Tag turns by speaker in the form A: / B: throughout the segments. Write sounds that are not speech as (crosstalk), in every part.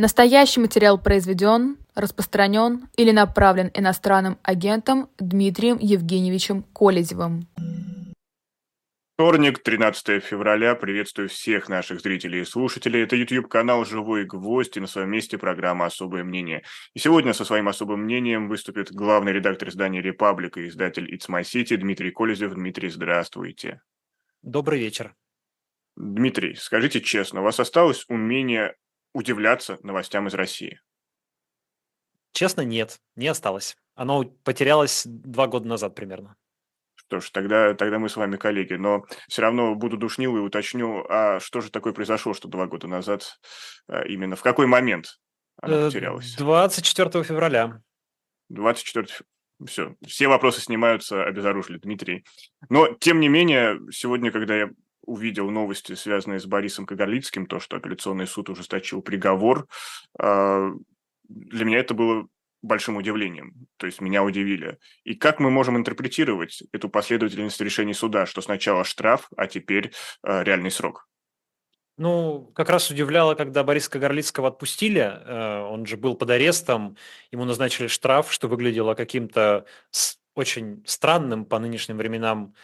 A: Настоящий материал произведен, распространен или направлен иностранным агентом Дмитрием Евгеньевичем Колезевым.
B: Вторник, 13 февраля. Приветствую всех наших зрителей и слушателей. Это YouTube-канал «Живой гвоздь» и на своем месте программа «Особое мнение». И сегодня со своим особым мнением выступит главный редактор издания «Репаблика» и издатель «It's My City» Дмитрий Колезев. Дмитрий, здравствуйте.
C: Добрый вечер.
B: Дмитрий, скажите честно, у вас осталось умение удивляться новостям из России?
C: Честно, нет, не осталось. Оно потерялось два года назад примерно.
B: Что ж, тогда, тогда мы с вами коллеги, но все равно буду душнил и уточню, а что же такое произошло, что два года назад, а, именно в какой момент оно э, потерялось?
C: 24 февраля.
B: 24 все, все вопросы снимаются, обезоружили Дмитрий. Но, тем не менее, сегодня, когда я увидел новости, связанные с Борисом Кагарлицким, то, что апелляционный суд ужесточил приговор, а, для меня это было большим удивлением, то есть меня удивили. И как мы можем интерпретировать эту последовательность решений суда, что сначала штраф, а теперь а, реальный срок?
C: Ну, как раз удивляло, когда Бориса Кагарлицкого отпустили, э, он же был под арестом, ему назначили штраф, что выглядело каким-то очень странным по нынешним временам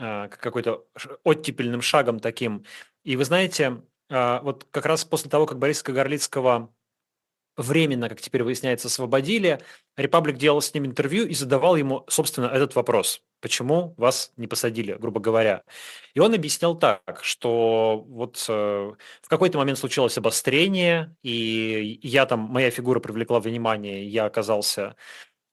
C: какой-то оттепельным шагом таким. И вы знаете, а, вот как раз после того, как Бориса Кагарлицкого временно, как теперь выясняется, освободили, Репаблик делал с ним интервью и задавал ему, собственно, этот вопрос. Почему вас не посадили, грубо говоря? И он объяснял так, что вот э, в какой-то момент случилось обострение, и я там, моя фигура привлекла внимание, я оказался а,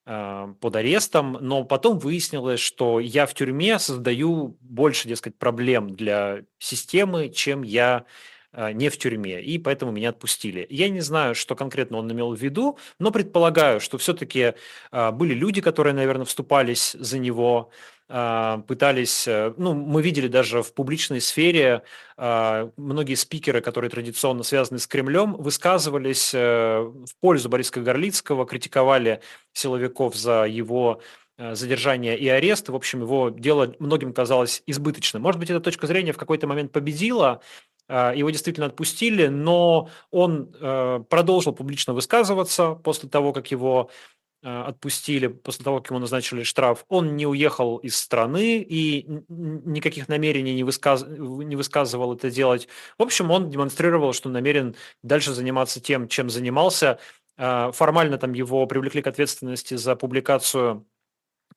C: под арестом, но потом выяснилось, что я в тюрьме создаю больше, дескать, проблем для системы, чем я а, не в тюрьме, и поэтому меня отпустили. Я не знаю, что конкретно он имел в виду, но предполагаю, что все-таки а, были люди, которые, наверное, вступались за него, пытались, э, ну, мы видели даже в публичной сфере а, многие спикеры, которые традиционно связаны с Кремлем, высказывались э, в пользу Бориса Горлицкого, критиковали силовиков за его э, задержание и арест. В общем, его дело многим казалось избыточным. Может быть, эта точка зрения в какой-то момент победила, а, его действительно отпустили, но он продолжил публично высказываться после того, как его отпустили после того, как ему назначили штраф, он не уехал из страны и никаких намерений не, высказ... не высказывал это делать. В общем, он демонстрировал, что намерен дальше заниматься тем, чем занимался. Э, формально там его привлекли к ответственности за публикацию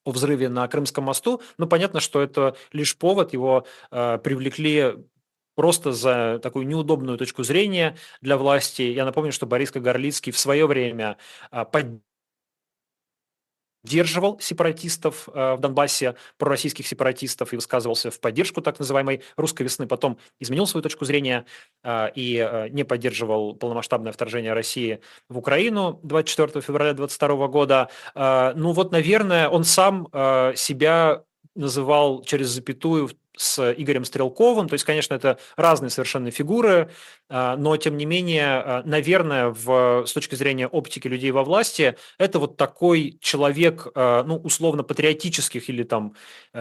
C: о взрыве на Крымском мосту. Но понятно, что это лишь повод. Его э, привлекли просто за такую неудобную точку зрения для власти. Я напомню, что Борис Кагарлицкий в свое время поддерживал поддерживал сепаратистов э, в Донбассе, пророссийских сепаратистов, и высказывался в поддержку так называемой русской весны. Потом изменил свою точку зрения э, и э, не поддерживал полномасштабное вторжение России в Украину 24 февраля 2022 года. Ну вот, наверное, он сам себя называл через запятую с Игорем Стрелковым. То есть, конечно, это разные совершенно фигуры, а, но, тем не менее, а, наверное, в, с точки зрения оптики людей во власти, это вот такой человек, а, ну, условно, патриотических или там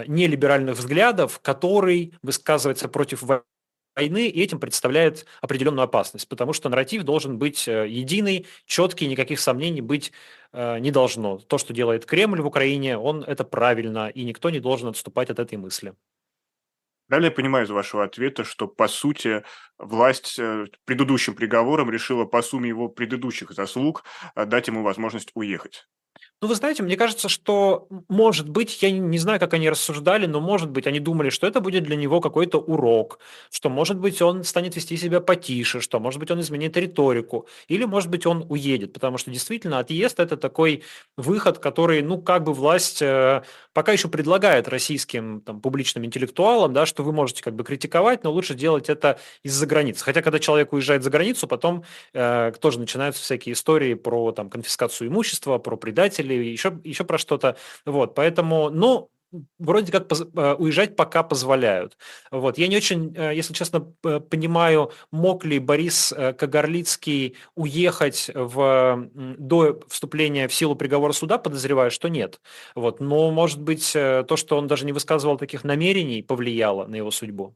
C: нелиберальных взглядов, который высказывается против войны и этим представляет определенную опасность, потому что нарратив должен быть единый, четкий, никаких сомнений быть не должно. То, что делает Кремль в Украине, он это правильно, и никто не должен отступать от этой мысли.
B: Далее я понимаю из вашего ответа, что, по сути, власть э, предыдущим приговором решила по сумме его предыдущих заслуг дать ему возможность уехать.
C: Ну, вы знаете, мне кажется, что, может быть, я не знаю, как они рассуждали, но, может быть, они думали, что это будет для него какой-то урок, что, может быть, он станет вести себя потише, что, может быть, он изменит риторику, или, может быть, он уедет, потому что, действительно, отъезд – это такой выход, который, ну, как бы власть э, пока еще предлагает российским там, публичным интеллектуалам, да, что вы можете как бы критиковать, но лучше делать это из-за границы. Хотя, когда человек уезжает за границу, потом э, тоже начинаются всякие истории про там, конфискацию имущества, про предателей, или еще, еще про что-то. Вот, поэтому, ну, вроде как э, уезжать пока позволяют. Вот. Я не очень, э, если честно, понимаю, мог ли Борис э, Кагарлицкий уехать в, до вступления в силу приговора суда, подозреваю, что нет. Вот. Но, может быть, то, что он даже не высказывал таких намерений, повлияло на его судьбу.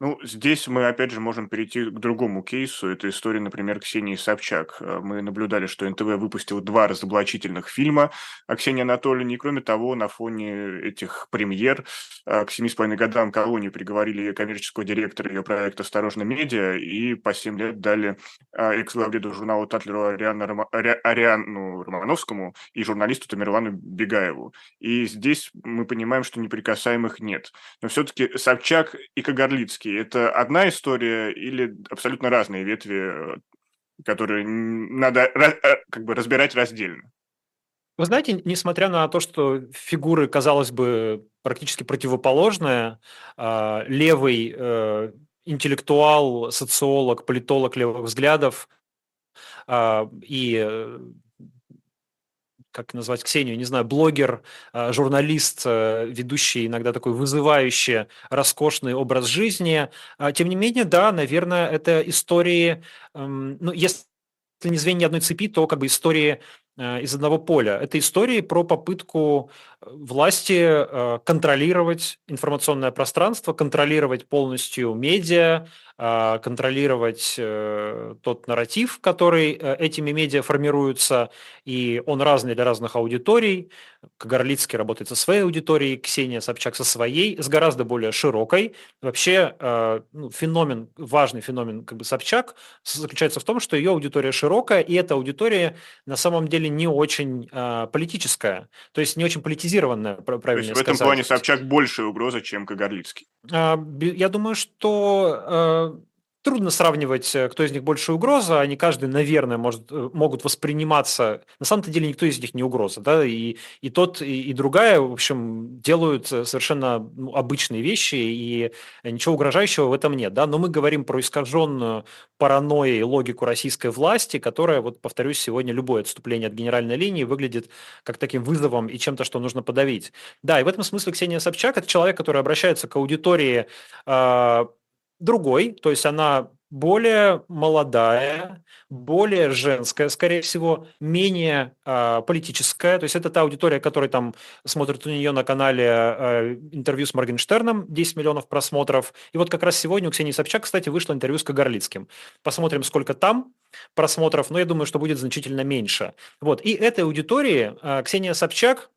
B: Ну, здесь мы, опять же, можем перейти к другому кейсу. Это история, например, Ксении Собчак. Э, мы наблюдали, что НТВ выпустил два разоблачительных фильма о Ксении Анатольевне. И, кроме того, на фоне этих премьер э, к семи с половиной годам колонии приговорили коммерческого директора ее проекта «Осторожно, медиа» и по семь лет дали э, экс-главреду журнала «Татлеру» Ариану, Рома... Ариану Романовскому и журналисту Тамерлану Бегаеву. И здесь мы понимаем, что неприкасаемых нет. Но все-таки Собчак и Кагарлицкий это одна история или абсолютно разные ветви, э, которые надо э, как бы разбирать раздельно?
C: Вы знаете, несмотря на то, что фигуры, казалось бы, практически противоположные, а, левый э, интеллектуал, социолог, политолог левых взглядов а, и как назвать Ксению, не знаю, блогер, а, журналист, э, ведущий иногда такой вызывающий, роскошный образ жизни. А, тем не менее, да, наверное, это истории, эм, ну, если не звенья одной цепи, то как бы истории э, из одного поля. Это истории про попытку э, власти контролировать информационное пространство, контролировать полностью медиа, контролировать э, тот нарратив, который э, этими медиа формируется, и он разный для разных аудиторий. Кагарлицкий работает со своей аудиторией, Ксения Собчак со своей, с гораздо более широкой. Вообще э, ну, феномен, важный феномен как бы Собчак заключается в том, что ее аудитория широкая, и эта аудитория на самом деле не очень политическая, то есть не очень политизированная, правильно есть
B: в этом сказать. плане Собчак большая угроза, чем Кагарлицкий?
C: А, я думаю, что Трудно сравнивать, э, кто из них больше угроза. Они каждый, наверное, может, э, могут восприниматься... На самом-то деле никто из них не угроза. Да? И, и тот, и, и другая, в общем, делают э, совершенно ну, обычные вещи, и ничего угрожающего в этом нет. Да? Но мы говорим про искаженную паранойей логику российской власти, которая, вот повторюсь, сегодня любое отступление от генеральной линии выглядит как таким вызовом и чем-то, что нужно подавить. Да, и в этом смысле Ксения Собчак – это человек, который обращается к аудитории а, другой, то есть она более молодая, более женская, скорее всего, менее э, политическая. То есть это та аудитория, которая там смотрит у нее на канале э, интервью с Моргенштерном, 10 миллионов просмотров. И вот как раз сегодня у Ксении Собчак, кстати, вышло интервью с Кагарлицким. Посмотрим, сколько там просмотров, но я думаю, что будет значительно меньше. Вот. И этой аудитории э, Ксения Собчак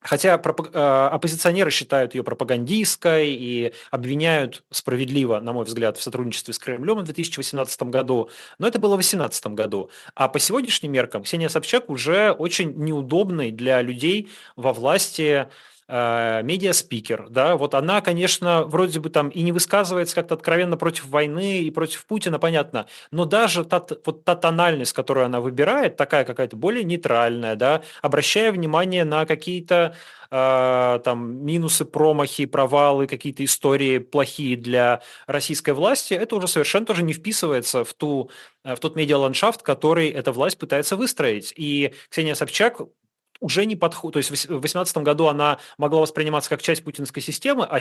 C: Хотя э, оппозиционеры считают ее пропагандистской и обвиняют справедливо, на мой взгляд, в сотрудничестве с Кремлем в 2018 году, но это было в 2018 году. А по сегодняшним меркам Ксения Собчак уже очень неудобный для людей во власти медиаспикер, да, вот она, конечно, вроде бы там и не высказывается как-то откровенно против войны и против Путина, понятно, но даже та, вот та тональность, которую она выбирает, такая какая-то более нейтральная, да, обращая внимание на какие-то э, там минусы, промахи, провалы, какие-то истории плохие для российской власти, это уже совершенно тоже не вписывается в, ту, э, в тот медиаландшафт, который эта власть пытается выстроить. И Ксения Собчак уже не подходит. То есть в 2018 году она могла восприниматься как часть путинской системы, а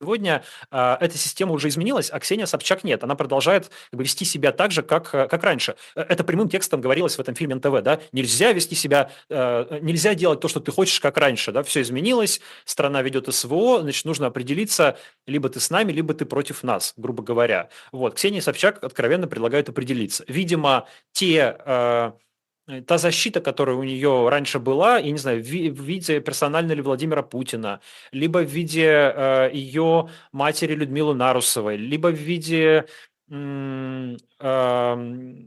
C: Сегодня э, эта система уже изменилась, а Ксения Собчак нет. Она продолжает как бы, вести себя так же, как, э, как раньше. Э, это прямым текстом говорилось в этом фильме НТВ. Да? Нельзя вести себя, э, нельзя делать то, что ты хочешь, как раньше. Да? Все изменилось, страна ведет СВО, значит, нужно определиться, либо ты с нами, либо ты против нас, грубо говоря. Вот. Ксения Собчак откровенно предлагает определиться. Видимо, те... Э, та защита, которая у нее раньше была, я не знаю, в, виде персонально ли Владимира Путина, либо в виде э, ее матери Людмилы Нарусовой, либо в виде э,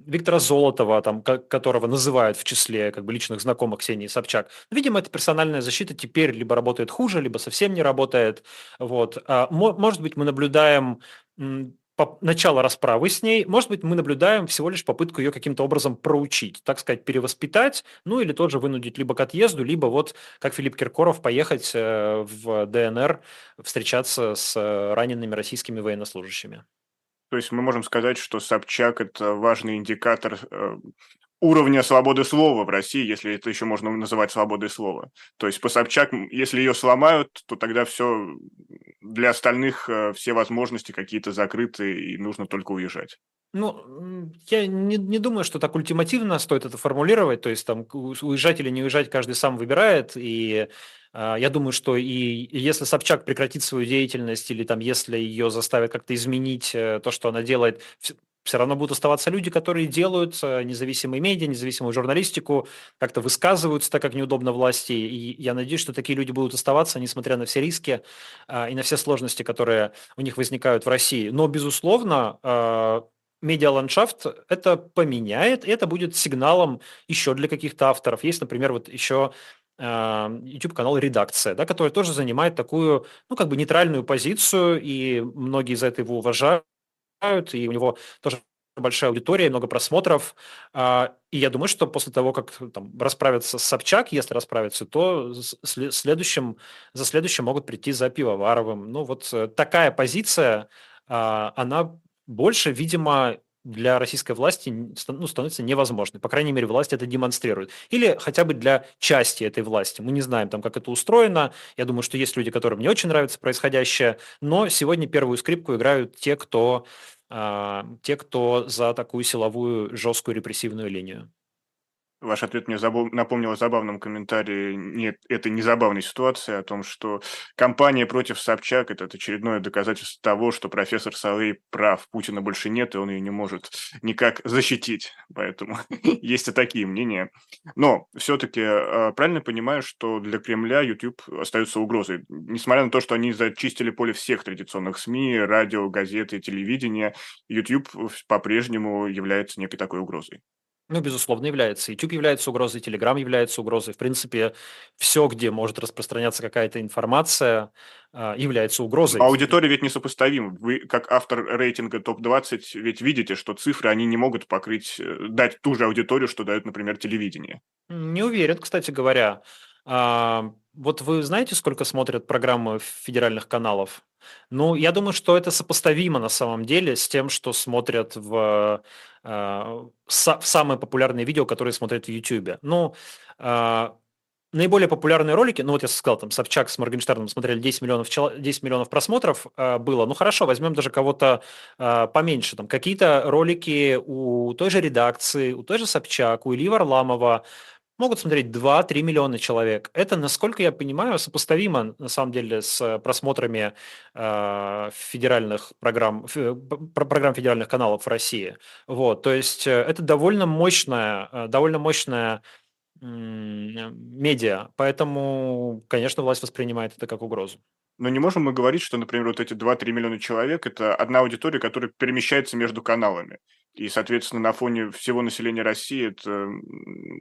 C: Виктора Золотова, там, которого называют в числе как бы, личных знакомых Ксении Собчак. Видимо, эта персональная защита теперь либо работает хуже, либо совсем не работает. Вот. А, может быть, мы наблюдаем начало расправы с ней, может быть, мы наблюдаем всего лишь попытку ее каким-то образом проучить, так сказать, перевоспитать, ну или тоже вынудить либо к отъезду, либо вот, как Филипп Киркоров, поехать э, в ДНР встречаться с э, ранеными российскими военнослужащими.
B: То есть мы можем сказать, что Собчак – это важный индикатор э, уровня свободы слова в России, если это еще можно называть свободой слова. То есть по Собчак, если ее сломают, то тогда все для остальных э, все возможности какие-то закрыты, и нужно только уезжать.
C: Ну, я не, не думаю, что так ультимативно стоит это формулировать, то есть там уезжать или не уезжать каждый сам выбирает, и э, я думаю, что и, если Собчак прекратит свою деятельность или там если ее заставят как-то изменить э, то, что она делает, все равно будут оставаться люди, которые делают э, независимые медиа, независимую журналистику, как-то высказываются так, как неудобно власти. И я надеюсь, что такие люди будут оставаться, несмотря на все риски а, и на все сложности, которые у них возникают в России. Но, безусловно, а, медиаландшафт это поменяет, и это будет сигналом еще для каких-то авторов. Есть, например, вот еще YouTube-канал «Редакция», да, который тоже занимает такую, ну, как бы нейтральную позицию, и многие за это его уважают и у него тоже большая аудитория, много просмотров. А, и я думаю, что после того, как там, расправятся с Собчак, если расправятся, то следующим, за следующим могут прийти за Пивоваровым. Ну вот э, такая позиция, а, она больше, видимо, для российской власти ну, становится невозможной. По крайней мере, власть это демонстрирует. Или хотя бы для части этой власти. Мы не знаем, там, как это устроено. Я думаю, что есть люди, которым не очень нравится происходящее. Но сегодня первую скрипку играют те, кто, э, те, кто за такую силовую, жесткую репрессивную линию.
B: Ваш ответ мне забав... напомнил о забавном комментарии, нет, это не забавной ситуации, о том, что кампания против Собчак – это очередное доказательство того, что профессор Салей прав, Путина больше нет, и он ее не может никак защитить. Поэтому (laughs) есть и такие мнения. Но все-таки а, правильно понимаю, что для Кремля YouTube остается угрозой. Несмотря на то, что они зачистили поле всех традиционных СМИ, радио, газеты, телевидения, YouTube по-прежнему является некой такой угрозой.
C: Ну, безусловно, является. YouTube является угрозой, Telegram является угрозой. В принципе, все, где может распространяться какая-то информация, а, является угрозой.
B: аудитория ведь несопоставима. Вы, как автор рейтинга топ-20, ведь видите, что цифры, они не могут покрыть, э, дать ту же аудиторию, что дает, например, телевидение.
C: Не уверен, кстати говоря. А, вот вы знаете, сколько смотрят программы федеральных каналов? Ну, я думаю, что это сопоставимо на самом деле с тем, что смотрят в, в самые популярные видео, которые смотрят в YouTube. Ну, э, наиболее популярные ролики, ну вот я сказал, там Собчак с Моргенштерном смотрели 10 миллионов, 10 миллионов просмотров э, было. Ну хорошо, возьмем даже кого-то поменьше. Там какие-то ролики у той же редакции, у той же Собчак, у Ильи Варламова, могут смотреть 2-3 миллиона человек. Это, насколько я понимаю, сопоставимо на самом деле с просмотрами э, федеральных программ, ф, программ федеральных каналов в России. Вот, то есть э, это довольно мощная, э, довольно мощная медиа, поэтому, конечно, власть воспринимает это как угрозу.
B: Но не можем мы говорить, что, например, вот эти 2-3 миллиона человек – это одна аудитория, которая перемещается между каналами. И, соответственно, на фоне всего населения России это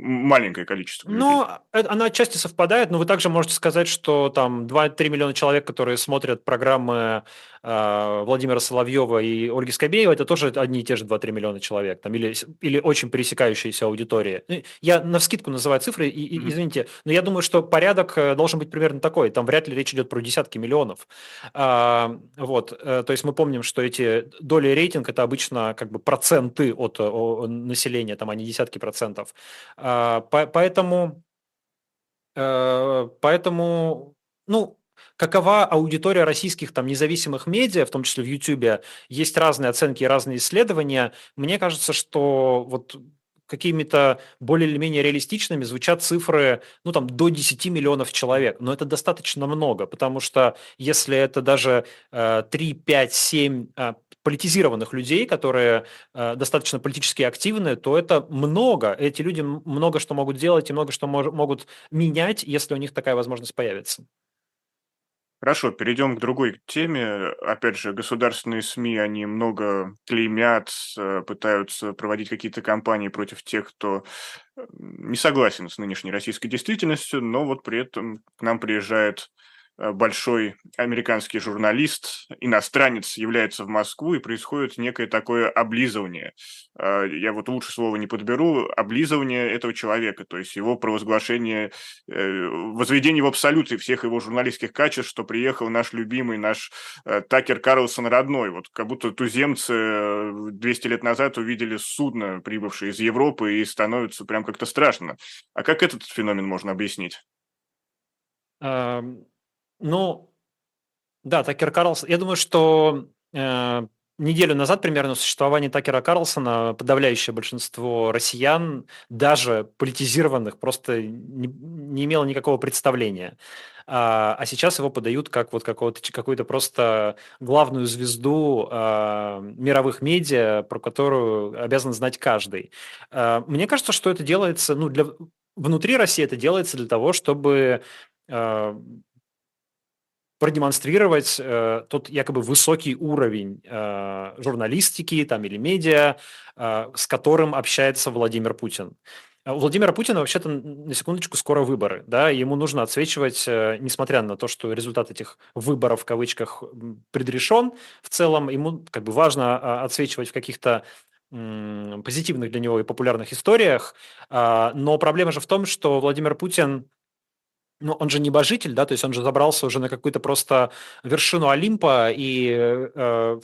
B: маленькое количество.
C: Ну, она отчасти совпадает, но вы также можете сказать, что там 2-3 миллиона человек, которые смотрят программы э, Владимира Соловьева и Ольги Скобеева, это тоже одни и те же 2-3 миллиона человек, там, или, или очень пересекающиеся аудитории. Ну, я на вскидку называю цифры, и, и, извините, но я думаю, что порядок э, должен быть примерно такой. Там вряд ли речь идет про десятки миллионов. А, вот, э, то есть мы помним, что эти доли рейтинг – это обычно как бы процент проценты от населения, там, а не десятки процентов. А, по, поэтому, э, поэтому, ну, какова аудитория российских там независимых медиа, в том числе в YouTube, есть разные оценки и разные исследования. Мне кажется, что вот какими-то более или менее реалистичными звучат цифры, ну, там, до 10 миллионов человек. Но это достаточно много, потому что если это даже э, 3, 5, 7 э, политизированных людей, которые э, достаточно политически активны, то это много. Эти люди много что могут делать и много что мож- могут менять, если у них такая возможность появится.
B: Хорошо, перейдем к другой теме. Опять же, государственные СМИ, они много клеймят, э, пытаются проводить какие-то кампании против тех, кто не согласен с нынешней российской действительностью, но вот при этом к нам приезжает Э, большой американский журналист, иностранец, является в Москву, и происходит некое такое облизывание. Э, я вот лучше слова не подберу, облизывание этого человека, то есть его провозглашение, э, возведение в абсолюте всех его журналистских качеств, что приехал наш любимый, наш Такер Карлсон родной. Вот как будто туземцы 200 лет назад увидели судно, прибывшее из Европы, и становится прям как-то страшно. А как этот феномен можно объяснить?
C: Ну, да, Такер Карлсон. Я думаю, что э, неделю назад примерно существование Такера Карлсона подавляющее большинство россиян, даже политизированных, просто не, не имело никакого представления. А, а сейчас его подают как вот какую-то просто главную звезду а, мировых медиа, про которую обязан знать каждый. А, мне кажется, что это делается, ну, для, внутри России это делается для того, чтобы а, продемонстрировать э, тот якобы высокий уровень э, журналистики там, или медиа, э, с которым общается Владимир Путин. У Владимира Путина вообще-то, на секундочку, скоро выборы. Да? Ему нужно отсвечивать, э, несмотря на то, что результат этих выборов в кавычках предрешен, в целом ему как бы важно а, отсвечивать в каких-то позитивных для него и популярных историях. А, но проблема же в том, что Владимир Путин ну, он же небожитель, да, то есть он же забрался уже на какую-то просто вершину Олимпа и э,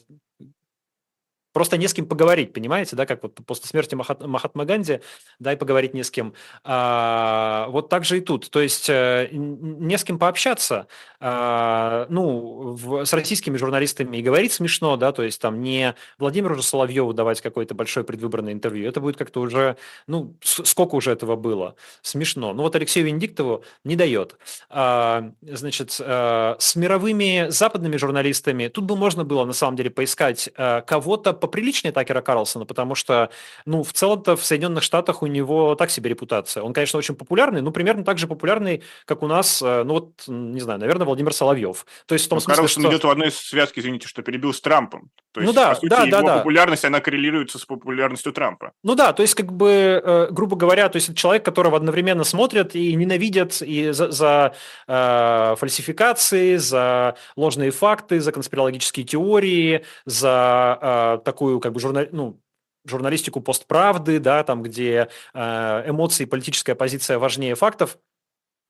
C: просто не с кем поговорить, понимаете, да, как вот после смерти Махат, Махатма Ганди, дай поговорить не с кем. А, вот так же и тут, то есть э, не с кем пообщаться, а, ну, в, с российскими журналистами и говорить смешно, да, то есть там не Владимиру Соловьеву давать какое-то большое предвыборное интервью, это будет как-то уже, ну, сколько уже этого было, смешно. Ну вот Алексею Венедиктову не дает. А, значит, а, с мировыми западными журналистами тут бы можно было на самом деле поискать а, кого-то поприличнее Такера Карлсона, потому что, ну, в целом-то в Соединенных Штатах у него так себе репутация. Он, конечно, очень популярный, но примерно так же популярный, как у нас, э, ну, вот, не знаю, наверное, Владимир Соловьев. То есть в том
B: ну,
C: смысле,
B: Карлсон что... идет в одной связке, извините, что перебил с Трампом. То
C: ну есть, ну да,
B: по сути,
C: да,
B: его
C: да,
B: популярность, она коррелируется с популярностью Трампа.
C: Ну да, то есть, как бы, э, грубо говоря, то есть человек, которого одновременно смотрят и ненавидят и за, за э, фальсификации, за ложные факты, за конспирологические теории, за э, такую как бы журнал, ну, журналистику постправды, да, там, где э, эмоции, политическая позиция важнее фактов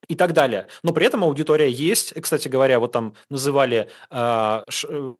C: и так далее. Но при этом аудитория есть. Кстати говоря, вот там называли э, э,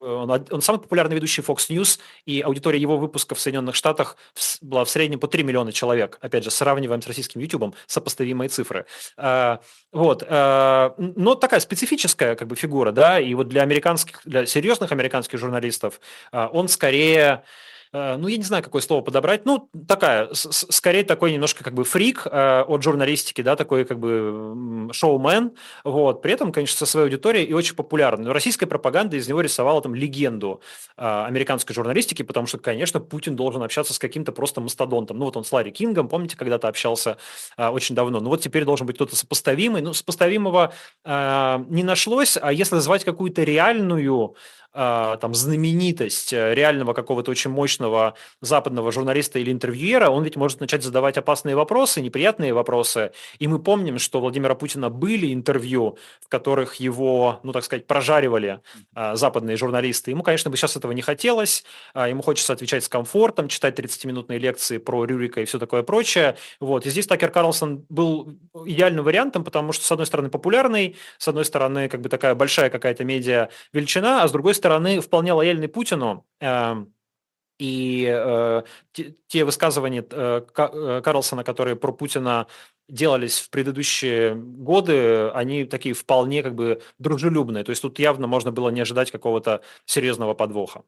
C: он, он самый популярный ведущий Fox News, и аудитория его выпуска в Соединенных Штатах была в среднем по 3 миллиона человек. Опять же, сравниваем с российским YouTube, сопоставимые цифры. А, вот. А, но такая специфическая как бы фигура, да, и вот для американских, для серьезных американских журналистов а, он скорее ну, я не знаю, какое слово подобрать, ну, такая, скорее такой немножко как бы фрик э, от журналистики, да, такой как бы шоумен, вот, при этом, конечно, со своей аудиторией и очень популярный. Но российская пропаганда из него рисовала там легенду э, американской журналистики, потому что, конечно, Путин должен общаться с каким-то просто мастодонтом. Ну, вот он с Ларри Кингом, помните, когда-то общался очень давно. Ну, вот теперь должен быть кто-то сопоставимый. Ну, сопоставимого не нашлось, а если звать какую-то реальную там знаменитость э, реального какого-то очень мощного западного журналиста или интервьюера, он ведь может начать задавать опасные вопросы, неприятные вопросы. И мы помним, что Владимира Путина были интервью, в которых его, ну так сказать, прожаривали а, западные журналисты. Ему, конечно, бы сейчас этого не хотелось. А, ему хочется отвечать с комфортом, читать 30-минутные лекции про Рюрика и все такое прочее. Вот. И здесь Такер Карлсон был идеальным вариантом, потому что, с одной стороны, популярный, с одной стороны, как бы такая большая какая-то медиа величина, а с другой стороны, стороны, вполне лояльный Путину. Эм, и э, те, высказывания э, э, Карлсона, которые про Путина делались в предыдущие годы, они такие вполне как бы дружелюбные. То есть тут явно можно было не ожидать какого-то серьезного подвоха.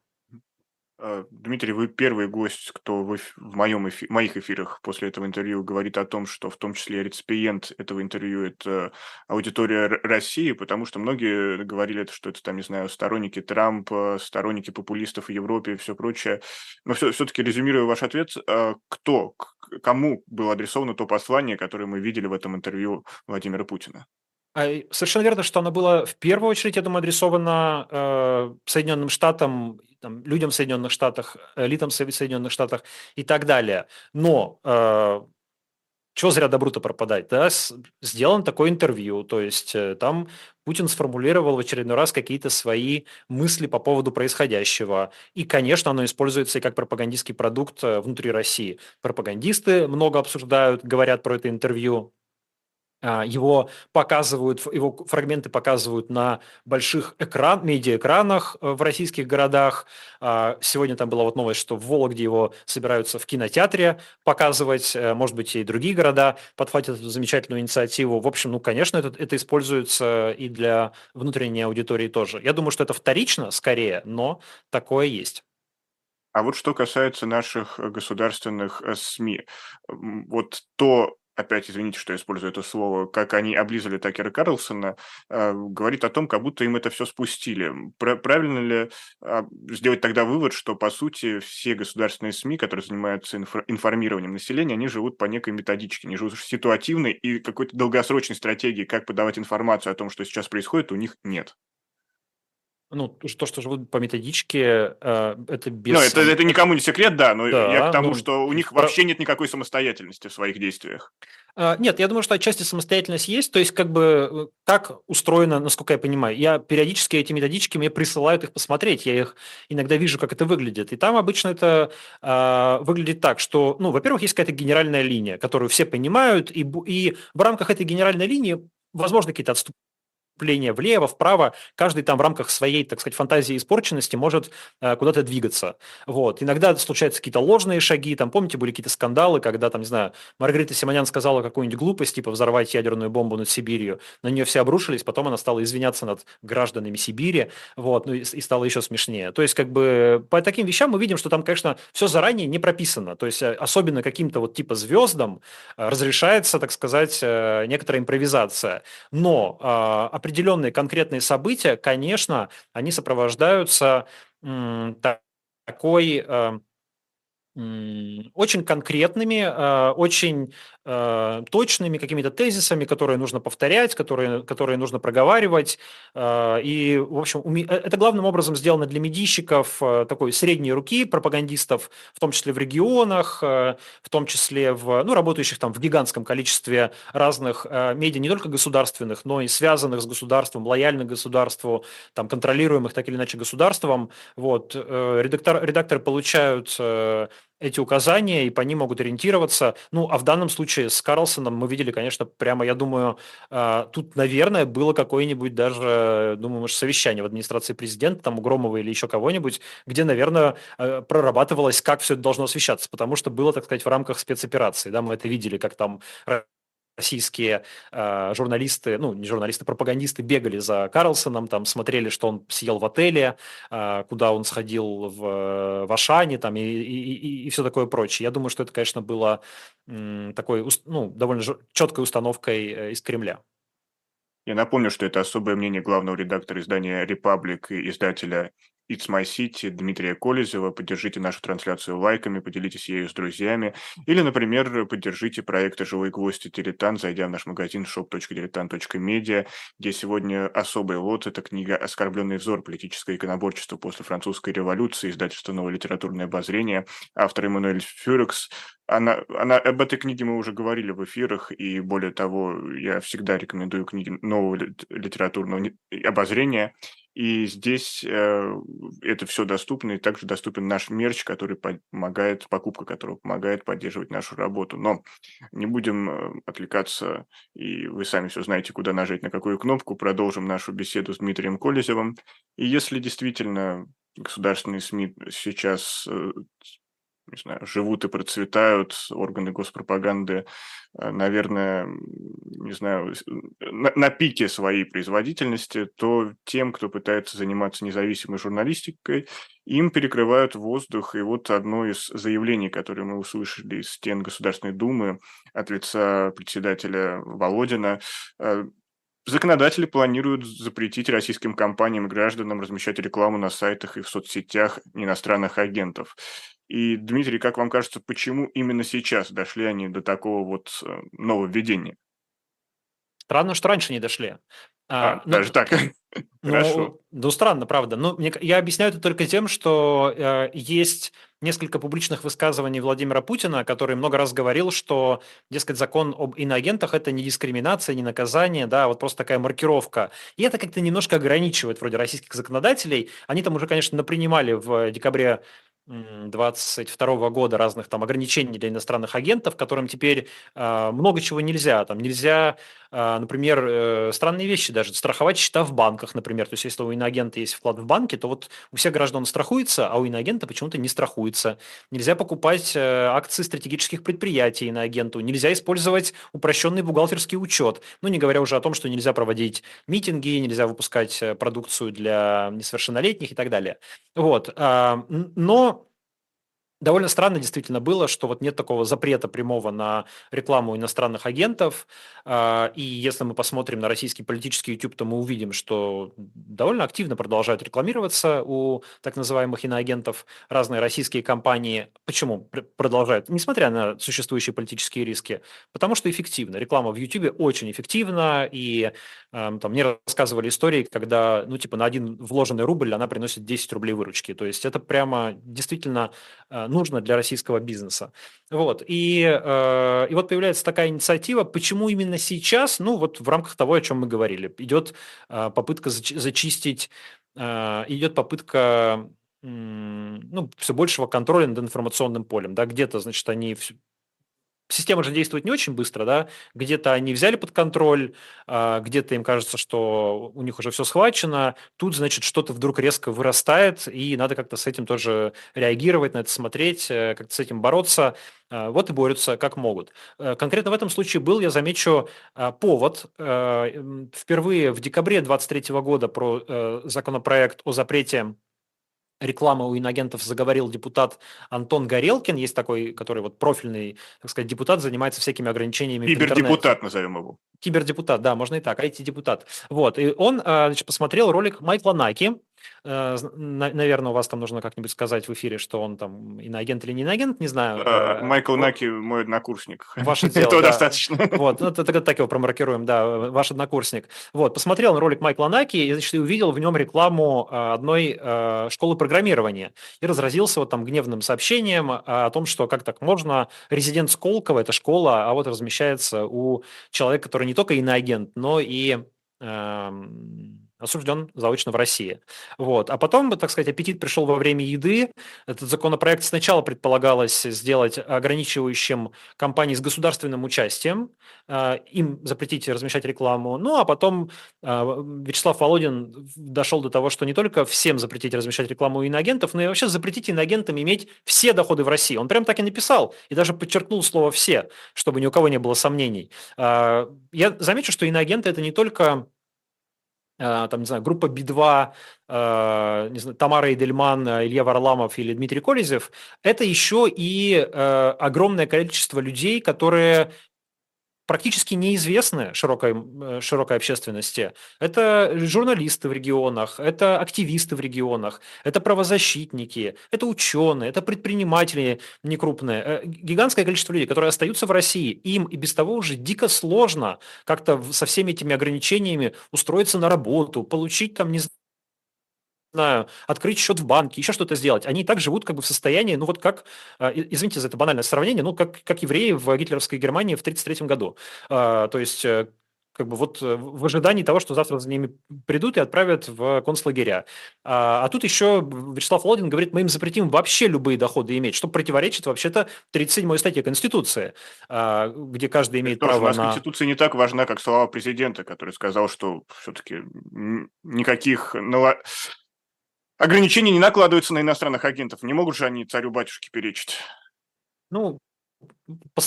B: Э, Дмитрий, вы первый гость, кто в, в моем эфи... моих эфирах после этого интервью говорит о том, что в том числе реципиент этого интервью – это аудитория России, потому что многие говорили, что это, там, не знаю, сторонники Трампа, сторонники популистов в Европе и все прочее. Но все, все-таки резюмируя ваш ответ, э, кто, кому было адресовано то послание, которое мы видели в этом интервью Владимира Путина?
C: А, совершенно верно, что оно было в первую очередь, я думаю, адресовано э, Соединенным Штатам, там, людям в Соединенных Штатах, элитам в Соединенных Штатах и так далее. Но э, чего зря добру-то пропадать, да, сделан такое интервью, то есть э, там Путин сформулировал в очередной раз какие-то свои мысли по поводу происходящего. И, конечно, оно используется и как пропагандистский продукт э, внутри России. Пропагандисты много обсуждают, говорят про это интервью, его показывают, его фрагменты показывают на больших экран, медиаэкранах э, в российских городах. А, сегодня там была вот новость, что в Вологде его собираются в кинотеатре показывать, э, может быть, и другие города подхватят эту замечательную инициативу. В общем, ну, конечно, это, это используется и для внутренней аудитории тоже. Я думаю, что это вторично, скорее, но такое есть.
B: А вот что касается наших государственных э, СМИ, вот то опять извините, что я использую это слово, как они облизали Такера Карлсона, э, говорит о том, как будто им это все спустили. правильно ли э, сделать тогда вывод, что, по сути, все государственные СМИ, которые занимаются инфо- информированием населения, они живут по некой методичке, они живут ситуативной и какой-то долгосрочной стратегии, как подавать информацию о том, что сейчас происходит, у них нет.
C: Ну, то, что живут по методичке, э, это без...
B: Ну, это, это никому не секрет, да, но да, я к тому, ну, что у них про... вообще нет никакой самостоятельности в своих действиях.
C: А, нет, я думаю, что отчасти самостоятельность есть, то есть как бы так устроено, насколько я понимаю. Я периодически эти методички мне присылают их посмотреть, я их иногда вижу, как это выглядит. И там обычно это э, выглядит так, что, ну, во-первых, есть какая-то генеральная линия, которую все понимают, и, и в рамках этой генеральной линии возможно какие-то отступления отступления влево, вправо, каждый там в рамках своей, так сказать, фантазии испорченности может э, куда-то двигаться. Вот. Иногда случаются какие-то ложные шаги, там, помните, были какие-то скандалы, когда, там, не знаю, Маргарита Симонян сказала какую-нибудь глупость, типа взорвать ядерную бомбу над Сибирью, на нее все обрушились, потом она стала извиняться над гражданами Сибири, вот, ну и, и стало еще смешнее. То есть, как бы, по таким вещам мы видим, что там, конечно, все заранее не прописано, то есть, э, особенно каким-то вот типа звездам э, разрешается, так сказать, некоторая импровизация. Но определенные конкретные события, конечно, они сопровождаются такой э, очень конкретными, э, очень э, точными какими-то тезисами, которые нужно повторять, которые, которые нужно проговаривать. Э, и, в общем, это главным образом сделано для медийщиков такой средней руки, пропагандистов, в том числе в регионах, в том числе в, ну, работающих там в гигантском количестве разных медиа, не только государственных, но и связанных с государством, лояльных государству, там, контролируемых так или иначе государством. Вот. Редактор, редакторы получают эти указания, и по ним могут ориентироваться. Ну, а в данном случае с Карлсоном мы видели, конечно, прямо, я думаю, а, тут, наверное, было какое-нибудь даже, думаю, может, совещание в администрации президента, там, у Громова или еще кого-нибудь, где, наверное, э, прорабатывалось, как все это должно освещаться, потому что было, так сказать, в рамках спецоперации, да, мы это видели, как там российские э, журналисты, ну, не журналисты, пропагандисты бегали за Карлсоном, там смотрели, что он съел в отеле, э, куда он сходил в, в Ашане, там, и, и, и, и все такое прочее. Я думаю, что это, конечно, было м, такой, ну, довольно четкой установкой э, из Кремля.
B: Я напомню, что это особое мнение главного редактора издания «Репаблик» и издателя It's My City Дмитрия Колезева. Поддержите нашу трансляцию лайками, поделитесь ею с друзьями. Или, например, поддержите проекты «Живой гвоздь» и «Дилетант», зайдя в наш магазин shop.diletant.media, где сегодня особый лот – это книга «Оскорбленный взор. Политическое иконоборчество после французской революции», издательство «Новое литературное обозрение», автор Эммануэль Фюрекс. Она, она, об этой книге мы уже говорили в эфирах, и более того, я всегда рекомендую книги нового литературного обозрения. И здесь э, это все доступно, и также доступен наш мерч, который помогает, покупка которого помогает поддерживать нашу работу. Но не будем э, отвлекаться, и вы сами все знаете, куда нажать, на какую кнопку. Продолжим нашу беседу с Дмитрием Колезевым. И если действительно государственные СМИ сейчас э, не знаю, живут и процветают органы госпропаганды, э, наверное, не знаю, на, на пике своей производительности, то тем, кто пытается заниматься независимой журналистикой, им перекрывают воздух. И вот одно из заявлений, которое мы услышали из стен Государственной Думы от лица председателя Володина, э, Законодатели планируют запретить российским компаниям и гражданам размещать рекламу на сайтах и в соцсетях иностранных агентов. И, Дмитрий, как вам кажется, почему именно сейчас дошли они до такого вот э, нововведения?
C: Странно, что раньше не дошли.
B: А, а ну, даже так. (laughs)
C: Ну, Хорошо. Ну, странно, правда. Но мне, я объясняю это только тем, что э, есть несколько публичных высказываний Владимира Путина, который много раз говорил, что, дескать, закон об иноагентах – это не дискриминация, не наказание, да, вот просто такая маркировка. И это как-то немножко ограничивает вроде российских законодателей. Они там уже, конечно, напринимали в декабре 22 года разных там ограничений для иностранных агентов, которым теперь э, много чего нельзя. Там нельзя, э, например, э, странные вещи даже, страховать счета в банках, например. То есть, если у иноагента есть вклад в банке, то вот у всех граждан страхуется, а у иноагента почему-то не страхуется. Нельзя покупать э, акции стратегических предприятий иноагенту, нельзя использовать упрощенный бухгалтерский учет. Ну, не говоря уже о том, что нельзя проводить митинги, нельзя выпускать э, продукцию для несовершеннолетних и так далее. Вот. Э, но Довольно странно действительно было, что вот нет такого запрета прямого на рекламу иностранных агентов. А, и если мы посмотрим на российский политический YouTube, то мы увидим, что довольно активно продолжают рекламироваться у так называемых иноагентов разные российские компании. Почему продолжают? Несмотря на существующие политические риски. Потому что эффективно. Реклама в YouTube очень эффективна. И там мне рассказывали истории, когда, ну, типа, на один вложенный рубль она приносит 10 рублей выручки. То есть это прямо действительно а, нужно для российского бизнеса. Вот. И, э, и вот появляется такая инициатива. Почему именно сейчас? Ну, вот в рамках того, о чем мы говорили. Идет э, попытка зачистить, э, идет попытка ну, все большего контроля над информационным полем. Да? Где-то, значит, они Система же действует не очень быстро, да, где-то они взяли под контроль, а, где-то им кажется, что у них уже все схвачено, тут, значит, что-то вдруг резко вырастает, и надо как-то с этим тоже реагировать, на это смотреть, э, как-то с этим бороться, а, вот и борются как могут. Э, конкретно в этом случае был, я замечу, повод. Э, впервые в декабре 2023 года про законопроект о запрете рекламы у иногентов заговорил депутат Антон Горелкин, есть такой, который вот профильный, так сказать, депутат, занимается всякими ограничениями.
B: Кибердепутат, назовем его.
C: Кибердепутат, да, можно и так, IT-депутат. Вот, и он, а, значит, посмотрел ролик Майкла Наки, наверное, у вас там нужно как-нибудь сказать в эфире, что он там иноагент или не иноагент, не знаю.
B: Э, Майкл Наки мой однокурсник. (laughs)
C: Ваше дело,
B: Этого достаточно.
C: Вот, ну, так, так его промаркируем, да, ваш однокурсник. Вот, посмотрел на ролик Майкла Наки и, значит, увидел в нем рекламу э, одной школы программирования и разразился вот там гневным сообщением о том, что как так можно, резидент Сколково, это школа, а вот размещается у человека, который не только иноагент, но и эм, осужден заочно в России. Вот. А потом, так сказать, аппетит пришел во время еды. Этот законопроект сначала предполагалось сделать ограничивающим компании с государственным участием, э, им запретить размещать рекламу. Ну, а потом э, Вячеслав Володин дошел до того, что не только всем запретить размещать рекламу иноагентов, но и вообще запретить иноагентам иметь все доходы в России. Он прям так и написал, и даже подчеркнул слово «все», чтобы ни у кого не было сомнений. Э, я замечу, что иноагенты – это не только там, не знаю, группа Би-2, э, не знаю, Тамара Эдельман, э, Илья Варламов или Дмитрий Колезев, это еще и огромное количество людей, которые практически неизвестны широкой, э, широкой общественности. Это журналисты в регионах, это активисты в регионах, это правозащитники, это ученые, это предприниматели некрупные. Э, гигантское количество людей, которые остаются в России. Им и без того уже дико сложно как-то со всеми этими ограничениями устроиться на работу, получить там, не знаю, открыть счет в банке, еще что-то сделать. Они и так живут как бы в состоянии, ну вот как, а, извините за это банальное сравнение, ну как, как евреи в гитлеровской Германии в 1933 году. А, то есть э, как бы вот э, в ожидании того, что завтра за ними придут и отправят в концлагеря. А, а тут еще Вячеслав Володин говорит, мы им запретим вообще любые доходы иметь, что противоречит вообще-то 37-й статье Конституции, где каждый имеет
B: Это
C: право
B: у нас
C: на...
B: Конституция не так важна, как слова президента, который сказал, что все-таки никаких ограничения не накладываются на иностранных агентов. Не могут же они царю-батюшке перечить?
C: Ну, по,